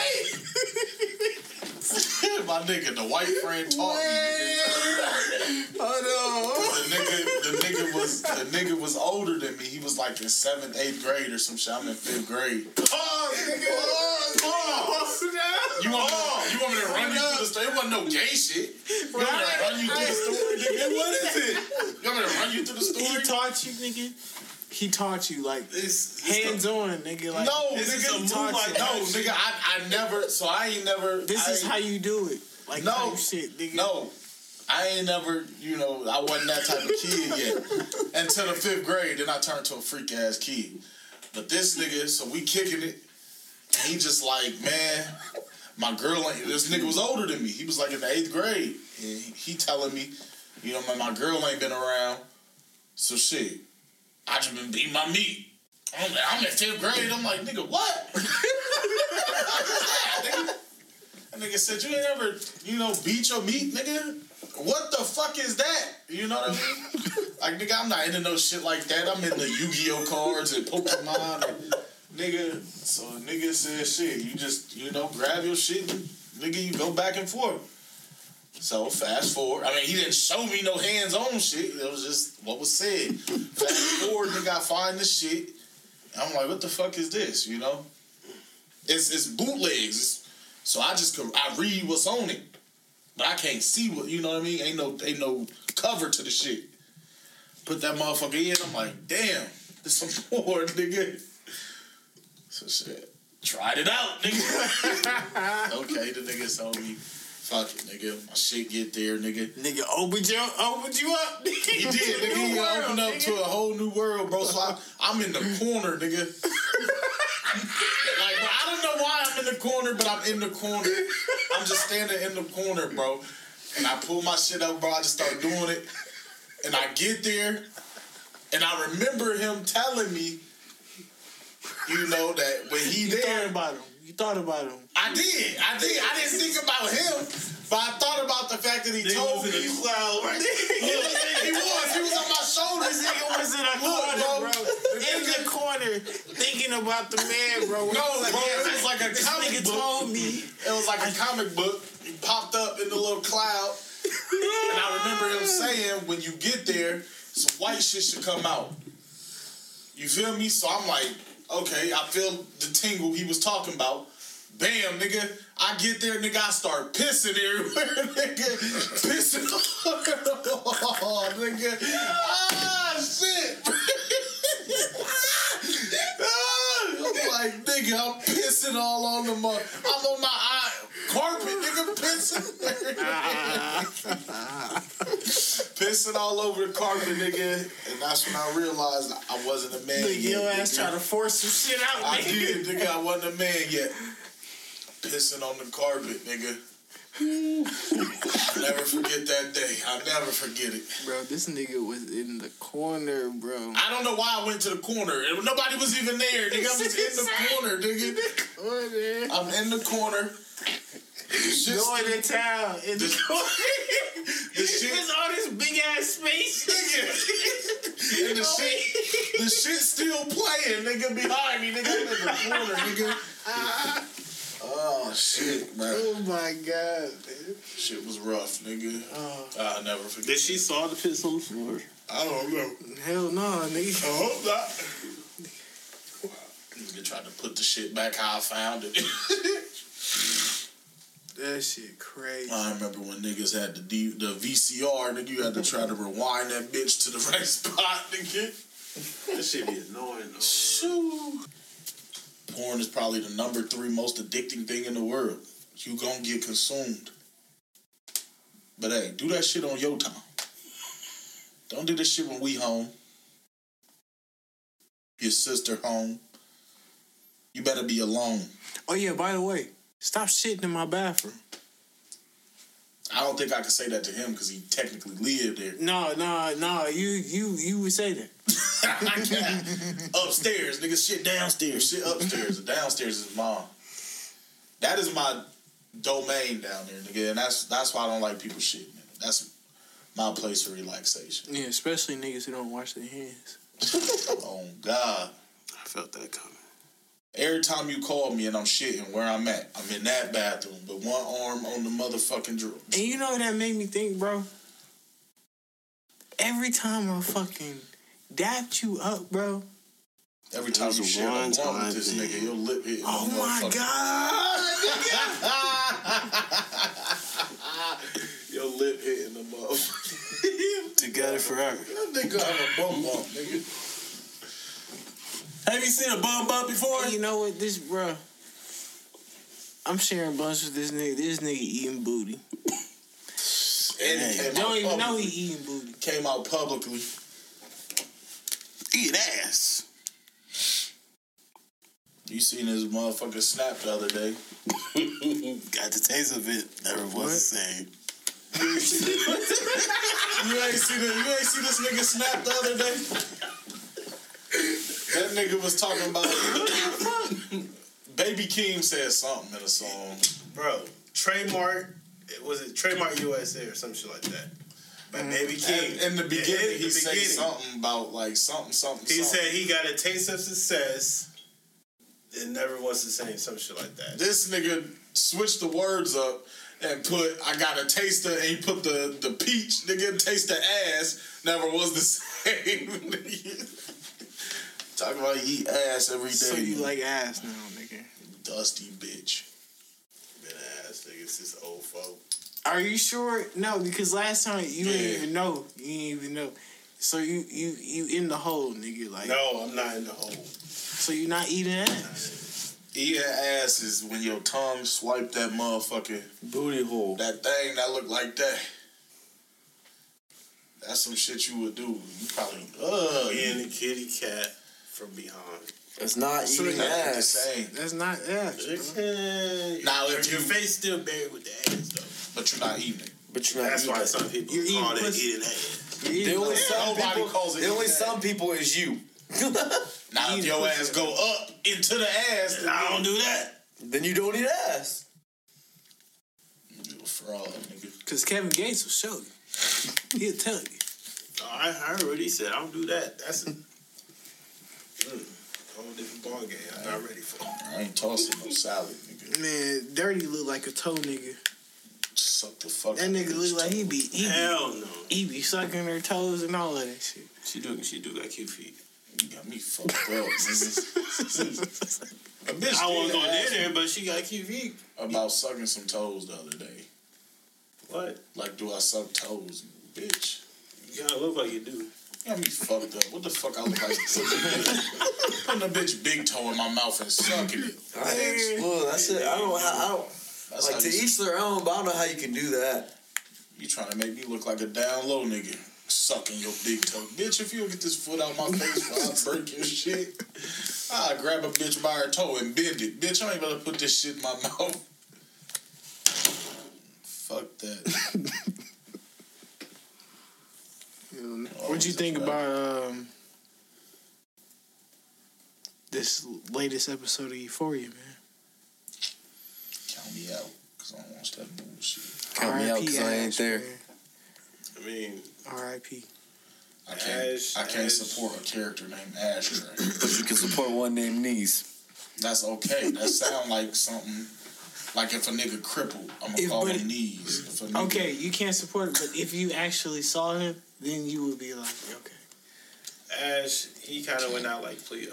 my nigga, the white friend taught me. Nigga. Oh The nigga, the nigga was the nigga was older than me. He was like in seventh, eighth grade or some shit. I'm in fifth grade. no! Oh, nigga! Pause. You want, me, you want me to run you through the story? It wasn't no gay shit. You want me to run you through the story, nigga? What is it? You want me to run you through the story? He taught you, nigga. He taught you like It's, it's hands on, nigga. Like No, This is nigga. a move like. No, nigga. I, I never. So I ain't never. This I is how you do it. Like No. shit, nigga. No, I ain't never, you know, I wasn't that type of kid yet. Until the fifth grade, then I turned to a freak ass kid. But this nigga, so we kicking it. He just like, man, my girl ain't. This nigga was older than me. He was like in the eighth grade, and he, he telling me, you know, my, my girl ain't been around. So shit, I just been beating my meat. I'm, I'm in fifth grade. I'm like, nigga, what? nigga. That nigga said, you ain't ever, you know, beat your meat, nigga? What the fuck is that? You know what I mean? like, nigga, I'm not into no shit like that. I'm into Yu-Gi-Oh cards and Pokemon and, nigga. So, nigga said, shit, you just, you know, grab your shit and, nigga, you go back and forth. So, fast forward. I mean, he didn't show me no hands-on shit. It was just what was said. Fast forward, nigga, I find the shit. I'm like, what the fuck is this, you know? It's, it's bootlegs. It's, so I just I read what's on it, but I can't see what you know what I mean. Ain't no ain't no cover to the shit. Put that motherfucker in. I'm like, damn, this some more, nigga. So shit, tried it out, nigga. okay, the nigga told me, nigga. My shit get there, nigga. Nigga opened you, opened you up. Nigga. He did, nigga. He world, opened up nigga. to a whole new world, bro. So I, I'm in the corner, nigga. like, bro, I don't know why I'm in the corner, but I'm in the corner. I'm just standing in the corner, bro. And I pull my shit up, bro. I just start doing it. And I get there, and I remember him telling me, you know, that when he there, about him. You thought about him. I did. I did. I didn't think about him, but I thought about the fact that he Nigga told was me. in a cloud right he was. He was on my shoulders. This nigga was in a Look, corner, bro. bro. In the corner, thinking about the man, bro. No, bro, it was like a This comic nigga book. told me. It was like a comic book. He popped up in the little cloud. And I remember him saying, when you get there, some white shit should come out. You feel me? So I'm like, okay, I feel the tingle he was talking about. Bam, nigga. I get there, nigga, I start pissing everywhere, nigga. Pissing oh, nigga. Ah, shit. Ah, I'm like, nigga, I'm pissing all on the mud. I'm on my eye, carpet, nigga, pissing. pissing all over the carpet, nigga. And that's when I realized I wasn't a man Nigga, yet. your ass trying to force some shit out, I nigga. did, nigga. I wasn't a man yet. Pissing on the carpet, nigga. I'll never forget that day. I'll never forget it. Bro, this nigga was in the corner, bro. I don't know why I went to the corner. Nobody was even there, nigga. I was in the corner, nigga. I'm in the corner. Shit Going to town in the This- corner. this shit- It's all this big ass space. Nigga. And the shit, the shit still playing, nigga, behind me, nigga. I'm in the corner, nigga. Oh shit, bro. Oh my god, man. Shit was rough, nigga. Oh. I'll never forget. Did she saw the piss on the floor? I don't know. Hell no, nigga. I hope not. Nigga tried to put the shit back how I found it. That shit crazy. I remember when niggas had the D, the VCR, nigga, you had to try to rewind that bitch to the right spot, nigga. That shit be annoying. Though. Shoo. Porn is probably the number three most addicting thing in the world. You gonna get consumed. But hey, do that shit on your time. Don't do this shit when we home. Your sister home. You better be alone. Oh yeah, by the way, stop shitting in my bathroom. I don't think I can say that to him because he technically lived there. No, no, no. You, you, you would say that. I can't. upstairs, nigga. Shit downstairs. Shit upstairs. The downstairs is mom. That is my domain down there, nigga. And that's that's why I don't like people shitting. in it. That's my place of relaxation. Yeah, especially niggas who don't wash their hands. Oh God. I felt that coming. Every time you call me and I'm shitting where I'm at, I'm in that bathroom, but one arm on the motherfucking drawer. And you know what that made me think, bro? Every time I fucking dapped you up, bro, Every time you a share a blunt with this thing. nigga, your lip hit. Oh my god! Your lip hitting the motherfucker. Together forever. That nigga have a bum bump, nigga. Have you seen a bum bump before? you know what? This bro. I'm sharing blunts with this nigga. This nigga eating booty. And he came Don't out even know publicly. he eating booty. Came out publicly. Eat ass. You seen his motherfucker snap the other day. Got the taste of it. Never was the same. You ain't seen the, you ain't see the, you ain't see this nigga snap the other day. That nigga was talking about. Baby Keem said something in a song. Bro, trademark, was it trademark USA or some shit like that? By mm-hmm. Baby Keem. In the beginning, in he said something about like something, something. He something. said he got a taste of success. It never was the same, some shit like that. this nigga switched the words up and put I got a taster and he put the the peach nigga taste the ass never was the same. Talking about eat ass every day. So you like ass now, nigga? dusty bitch. Man, ass niggas, this old folk. Are you sure? No, because last time you Yeah. didn't even know. You didn't even know. So you you you in the hole, nigga. Like No, I'm not in the hole. so you not eating ass. Eating ass is when your tongue swipe that motherfucking Booty hole. that thing that look like that. That's some shit you would do. You probably uh Being the kitty cat from behind. It's not So eating not the ass. same. That's not ass. bro. Now, if your you- face still buried with the ass though. But you're not eating it. But you're not That's eating why it. some people You're call eating it pussy. eating ass. You The eating only ass. some Nobody people, calls it the only eating some people is you. Now if your ass go up into the ass, then I don't do that. then you don't eat ass. you a fraud, nigga. Cause Kevin Gates will show you. He'll tell you. I heard what he said. I don't do that. That's a mm, whole different ball game. I'm not ready for. I ain't tossing no salad, nigga. Man, Dirty look like a toe nigga. Suck the fuck. That nigga look this like he toe. be he be, Hell no. he be sucking her toes and all of that shit. She do. She do got cute feet. You got me fucked up, nigga. A bitch I did wasn't gonna ask there, but she got cute feet. about sucking some toes the other day. What? Like, do I suck toes? Bitch. You gotta look like you do. You got me fucked up. What the fuck I look like? Putting a bitch big toe in my mouth and sucking it. Bitch, Well, that's it. I don't. I don't. That's Like to you, each their own, but I don't know how you can do that. you trying to make me look like a down low nigga. Sucking your big toe. Bitch, if you don't get this foot out my face, I'll break your shit. I'll grab a bitch by her toe and bend it. Bitch, I ain't about to put this shit in my mouth. Fuck that. What'd you think about um this latest episode of Euphoria, man? Count me out, cause I don't watch that bullshit. Count me out R.I.P. 'cause I ain't there. man. I mean, R.I.P. I can't. Ash- I can't Ash. support a character named Ashtray. But you can support one named Knees. That's okay. That sound like something. Like if a nigga crippled, I'm gonna If- call him knees. If a nigga, Okay, you can't support it, but if you actually saw him, then you would be like, okay. Ash, he kind of went out like Cleo,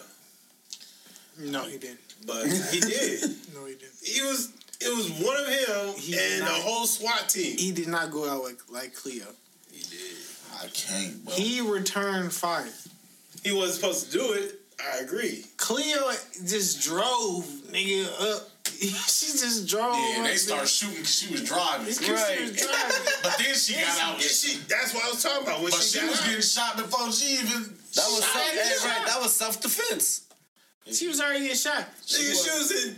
No, he didn't. but he did. No, he didn't. He was. It was one of him He did and the whole SWAT team. He did not go out like like Cleo. He did. I can't, bro. He returned fire. He wasn't supposed to do it. I agree. Cleo just drove nigga up. she just drove. yeah, and up, they started shooting because she was driving. She was driving. But then she got out. Yeah, she, that's what I was talking about. When But she, she was out. getting shot before she even. That was self, hey, right. That was self defense. She was already get shot. Nigga, she was in.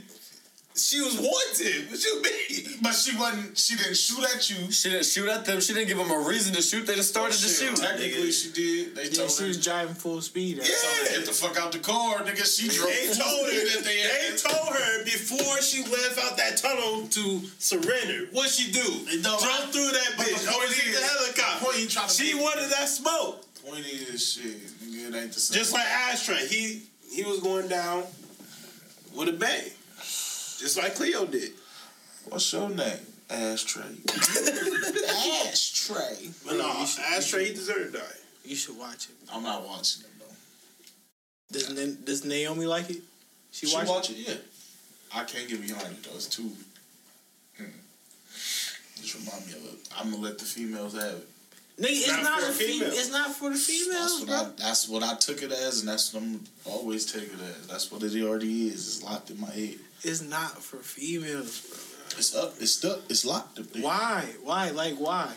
She was wanted. What you mean? But she wasn't. She didn't shoot at you. She didn't shoot at them. She didn't give them a reason to shoot. They just oh, started to Shit, shoot. Technically, she did. They Yeah, told she her. was driving full speed. at- Yeah. her Get the fuck out the car, nigga. She drove. They full told her. speed at the They told her before she left out that tunnel to surrender. What she do? No, I- Drove through that bitch. point the helicopter. point he trying to she make- wanted that smoke. Point is, shit, nigga, it ain't the same. Just like Ashtray, he he was going down with a bang, just like Cleo did. What's your name? Ashtray. Ashtray. But no, Ashtray he deserved to die. You should watch it. I'm not watching it though. Does Na- Does Naomi like it? She, She watch, watch it, yeah. I can't get behind it though. It's too. Hmm. Just remind me of it. I'm gonna let the females have it. Nigga, it's, not not, for a a female. female. It's not for the That's females, what bro. I. That's what I took it as, and that's what I'm always take it as. That's what it already is. It's locked in my head. It's not for females, bro. It's up. It's stuck. It's locked up there. Why? Why? Like why?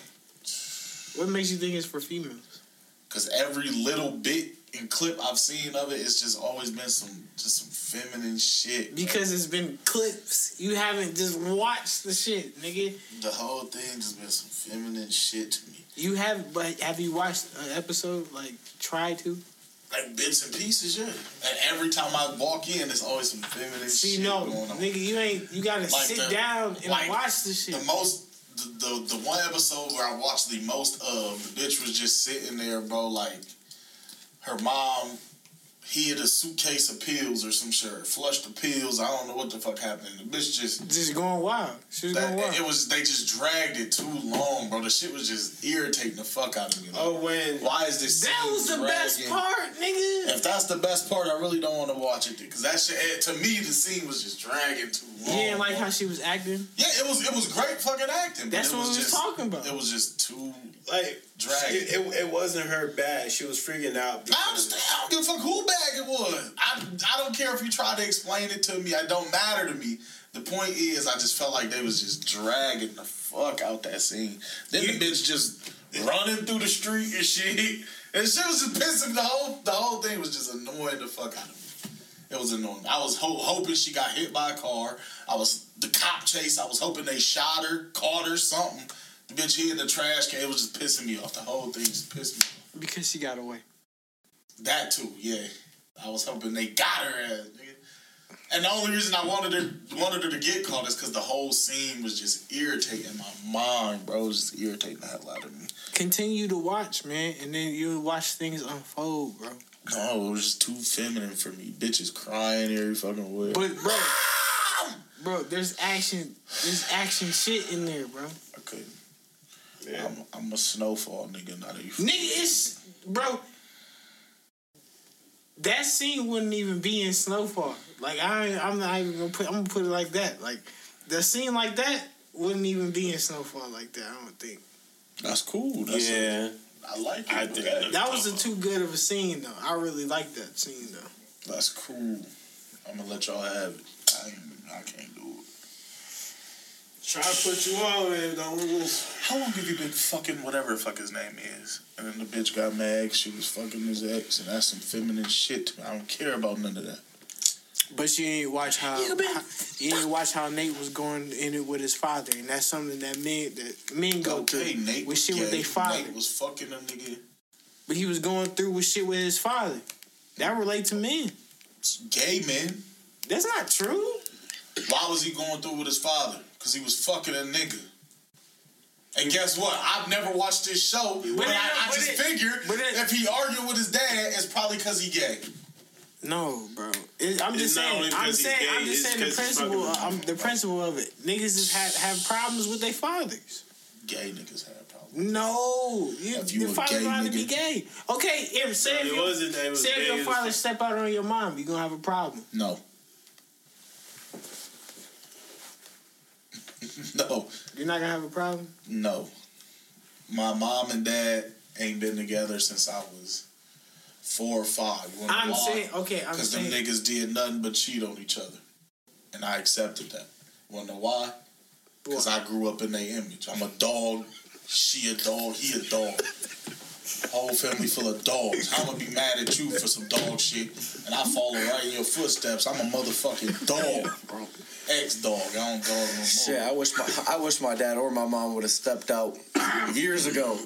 What makes you think it's for females? Because every little bit and clip I've seen of it, it's just always been some just some feminine shit. bro. Because it's been clips. You haven't just watched the shit, nigga. the whole thing just been some feminine shit to me. You have, but have you watched an episode? Like, try to. Like bits and pieces, yeah. And every time I walk in, there's always some feminine See, shit no, going on. nigga, you ain't. You gotta Like sit the- down and like watch the shit. The most, the, the the one episode where I watched the most of, the bitch was just sitting there, bro. Like her mom hid a suitcase of pills or some shit, flushed the pills. I don't know what the fuck happened. The bitch just. just going wild. She was That, going wild. it was they just dragged it too long, bro. The shit was just irritating the fuck out of me. Like, Oh, when why is this? that was the best part, nigga. If that's the best part, I really don't want to watch it because that shit. eh, To me, the scene was just dragging too long. didn't like bro. how she was acting. Yeah, it was it was great fucking acting. That's what was we was just, talking about. It was just too. like Drag. it, it, it wasn't her bag. She was freaking out. I because- understand. I don't give a fuck who bag it was. I I don't care if you try to explain it to me. It don't matter to me. The point is, I just felt like they was just dragging the fuck out that scene. Then the bitch just running through the street and shit. And she was just pissing the whole the whole thing was just annoying the fuck out of me. It was annoying. I was ho- hoping she got hit by a car. I was the cop chase. I was hoping they shot her, caught her, something. The bitch hid in the trash can. It was just pissing me off. The whole thing just pissed me off. Because she got away. That too, yeah. I was hoping they got her ass, nigga. And the only reason I wanted her wanted her to get caught is because the whole scene was just irritating my mind, bro. It was just irritating the hell out of me. Continue to watch, man, and then you'll watch things unfold, bro. No, it was just too feminine for me. Bitches crying every fucking way. But bro, bro, there's action, there's action shit in there, bro. okay, Yeah. I'm, I'm a snowfall nigga, not a Nigga, it's bro. That scene wouldn't even be in Snowfall. Like I, ain't- I'm not even gonna put. I'm gonna put it like that. Like the scene like that wouldn't even be in Snowfall like that. I don't think That's cool. That's yeah. I like it. I think that, that was a too good of a scene though. I really like that scene though. that's cool. I'm gonna let y'all have it. I I can't do it. Try to put you on, man. Don't. How long have you been fucking whatever the fuck his name is? And then the bitch got mad. She was fucking his ex, and that's some feminine shit. To me. I don't care about none of that. But you ain't watch how, You how you ain't watch how Nate was going in it with his father, and that's something that men that men go Okay, through Nate with was shit gay. with their father. Nate was fucking a nigga. But he was going through with shit with his father. That relate to men. Gay men. That's not true. Why was he going through with his father? Because he was fucking a nigga. And guess what? I've never watched this show, but, But I, it- I but just it- figured but it- if he argued with his dad, it's probably because he gay. No, bro. It, I'm just It's not saying. only I'm 'cause he's saying. gay, I'm just saying the 'cause he's principle. fucking- Um, the principle of it. Niggas just have have problems with their fathers. Gay niggas have problems. No, you, If you your a father gay allowed to be gay. Okay, if say if It your, wasn't it was say if your father fuck- step out on your mom, you gonna have a problem. No. no. You're not gonna have a problem. No. My mom and dad ain't been together since I was four or five. You I'm why? saying. Okay, I'm saying. Because them niggas did nothing but cheat on each other. And I accepted that. Wanna know why? Because I grew up in their image. I'm a dog, she a dog, he a dog. Whole family full of dogs. I'm gonna be mad at you for some dog shit, and I follow right in your footsteps. I'm a motherfucking dog, bro. Ex dog. I don't dog no more. Shit, I wish my I wish my dad or my mom would have stepped out years ago.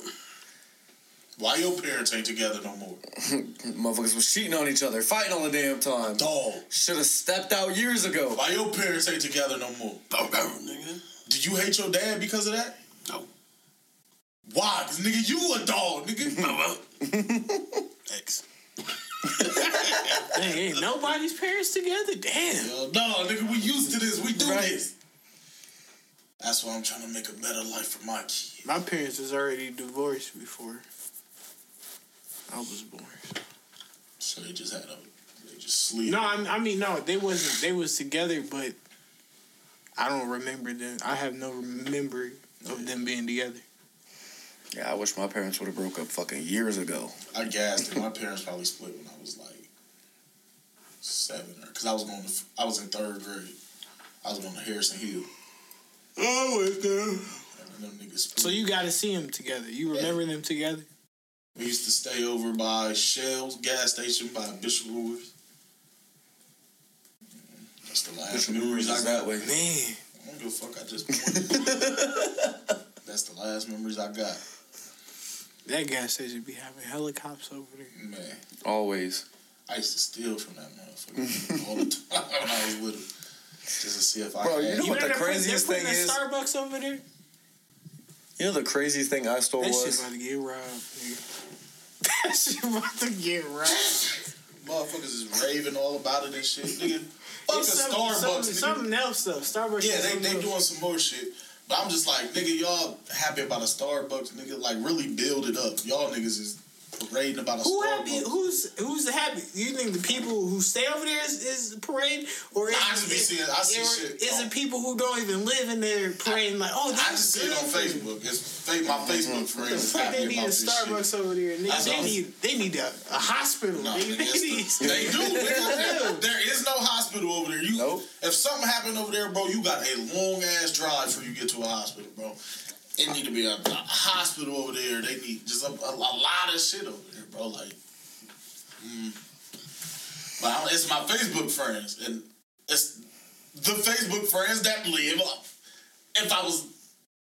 Why your parents ain't together no more? Motherfuckers was cheating on each other, fighting all the damn time. Dog. Should have stepped out years ago. Why your parents ain't together no more? nigga. Did you hate your dad because of that? No. Why? Cause nigga, you a dog, nigga. X. Dang, ain't nobody's parents together. Damn. No, nigga, we used to this. We do Right. this. That's why I'm trying to make a better life for my kids. My parents was already divorced before I was born. So they just had a they just sleep. No, I, I mean no, they wasn't. They was together, but I don't remember them. I have no memory of them being together. Yeah, I wish my parents would have broke up fucking years ago. I gassed it. My parents probably split when I was like seven, or because I was going to, I was in third grade. I was going to Harrison Hill. Oh, wait there. Them niggas. So you got to see them together. You remember them together? We used to stay over by Shell's gas station by Bishop Luers. That's the last Bishop memories I got. that way. Man, I don't give a fuck. I just. That's the last memories I got. That gas station be having helicopters over there. Man, Always. I used to steal from that motherfucker all the time when I was little, just to see if I. Bro, had you know what the craziest thing is? Starbucks over there. You know the craziest thing I stole That shit was about to get robbed. Nigga. That shit about to get robbed. Motherfuckers is raving all about it and shit, nigga. Fuck a Starbucks, something, nigga. something else though. Starbucks. Yeah, is they something they else. doing some more shit. But I'm just like, nigga, y'all happy about a Starbucks, nigga. Like, really build it up. Y'all niggas is parading about a Who Starbucks. happy? Who's who's happy? You think the people who stay over there is, is parade, or is, I just be seeing- I see or shit Is on- it people who don't even live in there parading like, oh, I just see it on. Facebook. It's fa- my Facebook friends is fuck they need about a Starbucks shit. over there. Nigga, they need they need a, a hospital. No, nigga. nigga, they need. the- they do. nigga. there is no hospital over there. You, Nope. if something happened over there, bro, you got a long ass drive before you get to a hospital, bro. It need to be a, a hospital over there. They need just a, a, a lot of shit over there, bro. Like, mm. but it's my Facebook friends, and it's the Facebook friends that live. If I was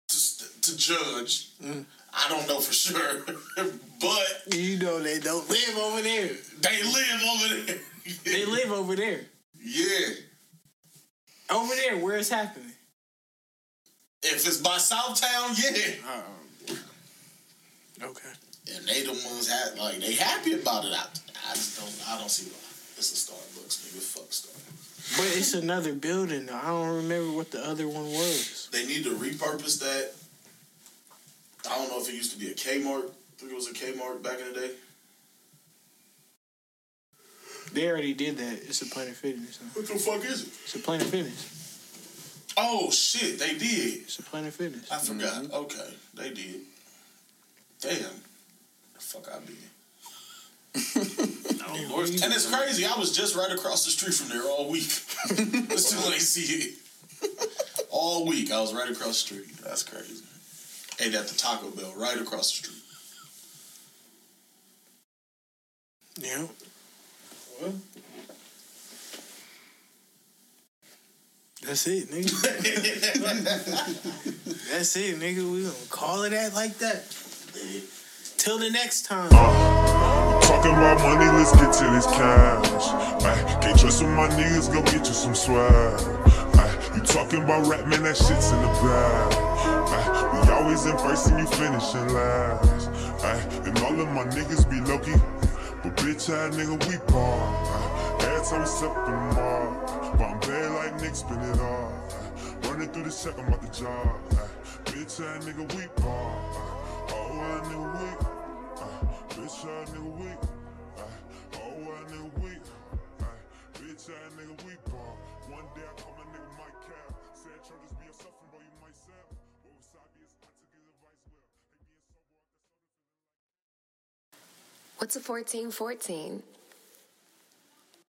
to, to judge, I don't know for sure, but You know they don't live over there. they live over there. They live over there. Yeah. Over there, where it's happening. If it's by Southtown, yeah. Okay. And they the ones had like they happy about it. I, I just don't I don't see why. It's a Starbucks, nigga. Fuck Starbucks. But it's another building. I don't remember what the other one was. They need to repurpose that. I don't know if it used to be a Kmart. I think it was a Kmart back in the day. They already did that. It's a Planet Fitness. huh? What the fuck is it? It's a Planet Fitness. Oh shit, they did. It's a Planet Fitness. I forgot. Mm-hmm. Okay, they did. Damn. The fuck I be. Oh, yeah, Lord, and it's crazy. I was just right across the street from there all week. Still ain't see it. All week I was right across the street. That's crazy. Ate at the Taco Bell right across the street. Yeah. Well, That's it, nigga. That's it, nigga. We gonna call it that like that. Till the next time. Talking about money, let's get to this cash. I can't trust with my niggas, go get you some swag. Ay, you talking about rap, man, that shit's in the bag. Ay, we always in first and you finishing last. I, and all of my niggas be low key. But bitch, ass nigga, we ball. Every time we step in I'm bad like Nick, spin it all. Running through the check, I'm out the job. Bitch, ass nigga, we ball. Oh, ass nigga, we. Bitch ass nigga weak. Oh ass nigga weak. Bitch ass nigga weak. One day I call my nigga Mike. Said be you might sap. But wasabi is I took his advice well. What's a 1414?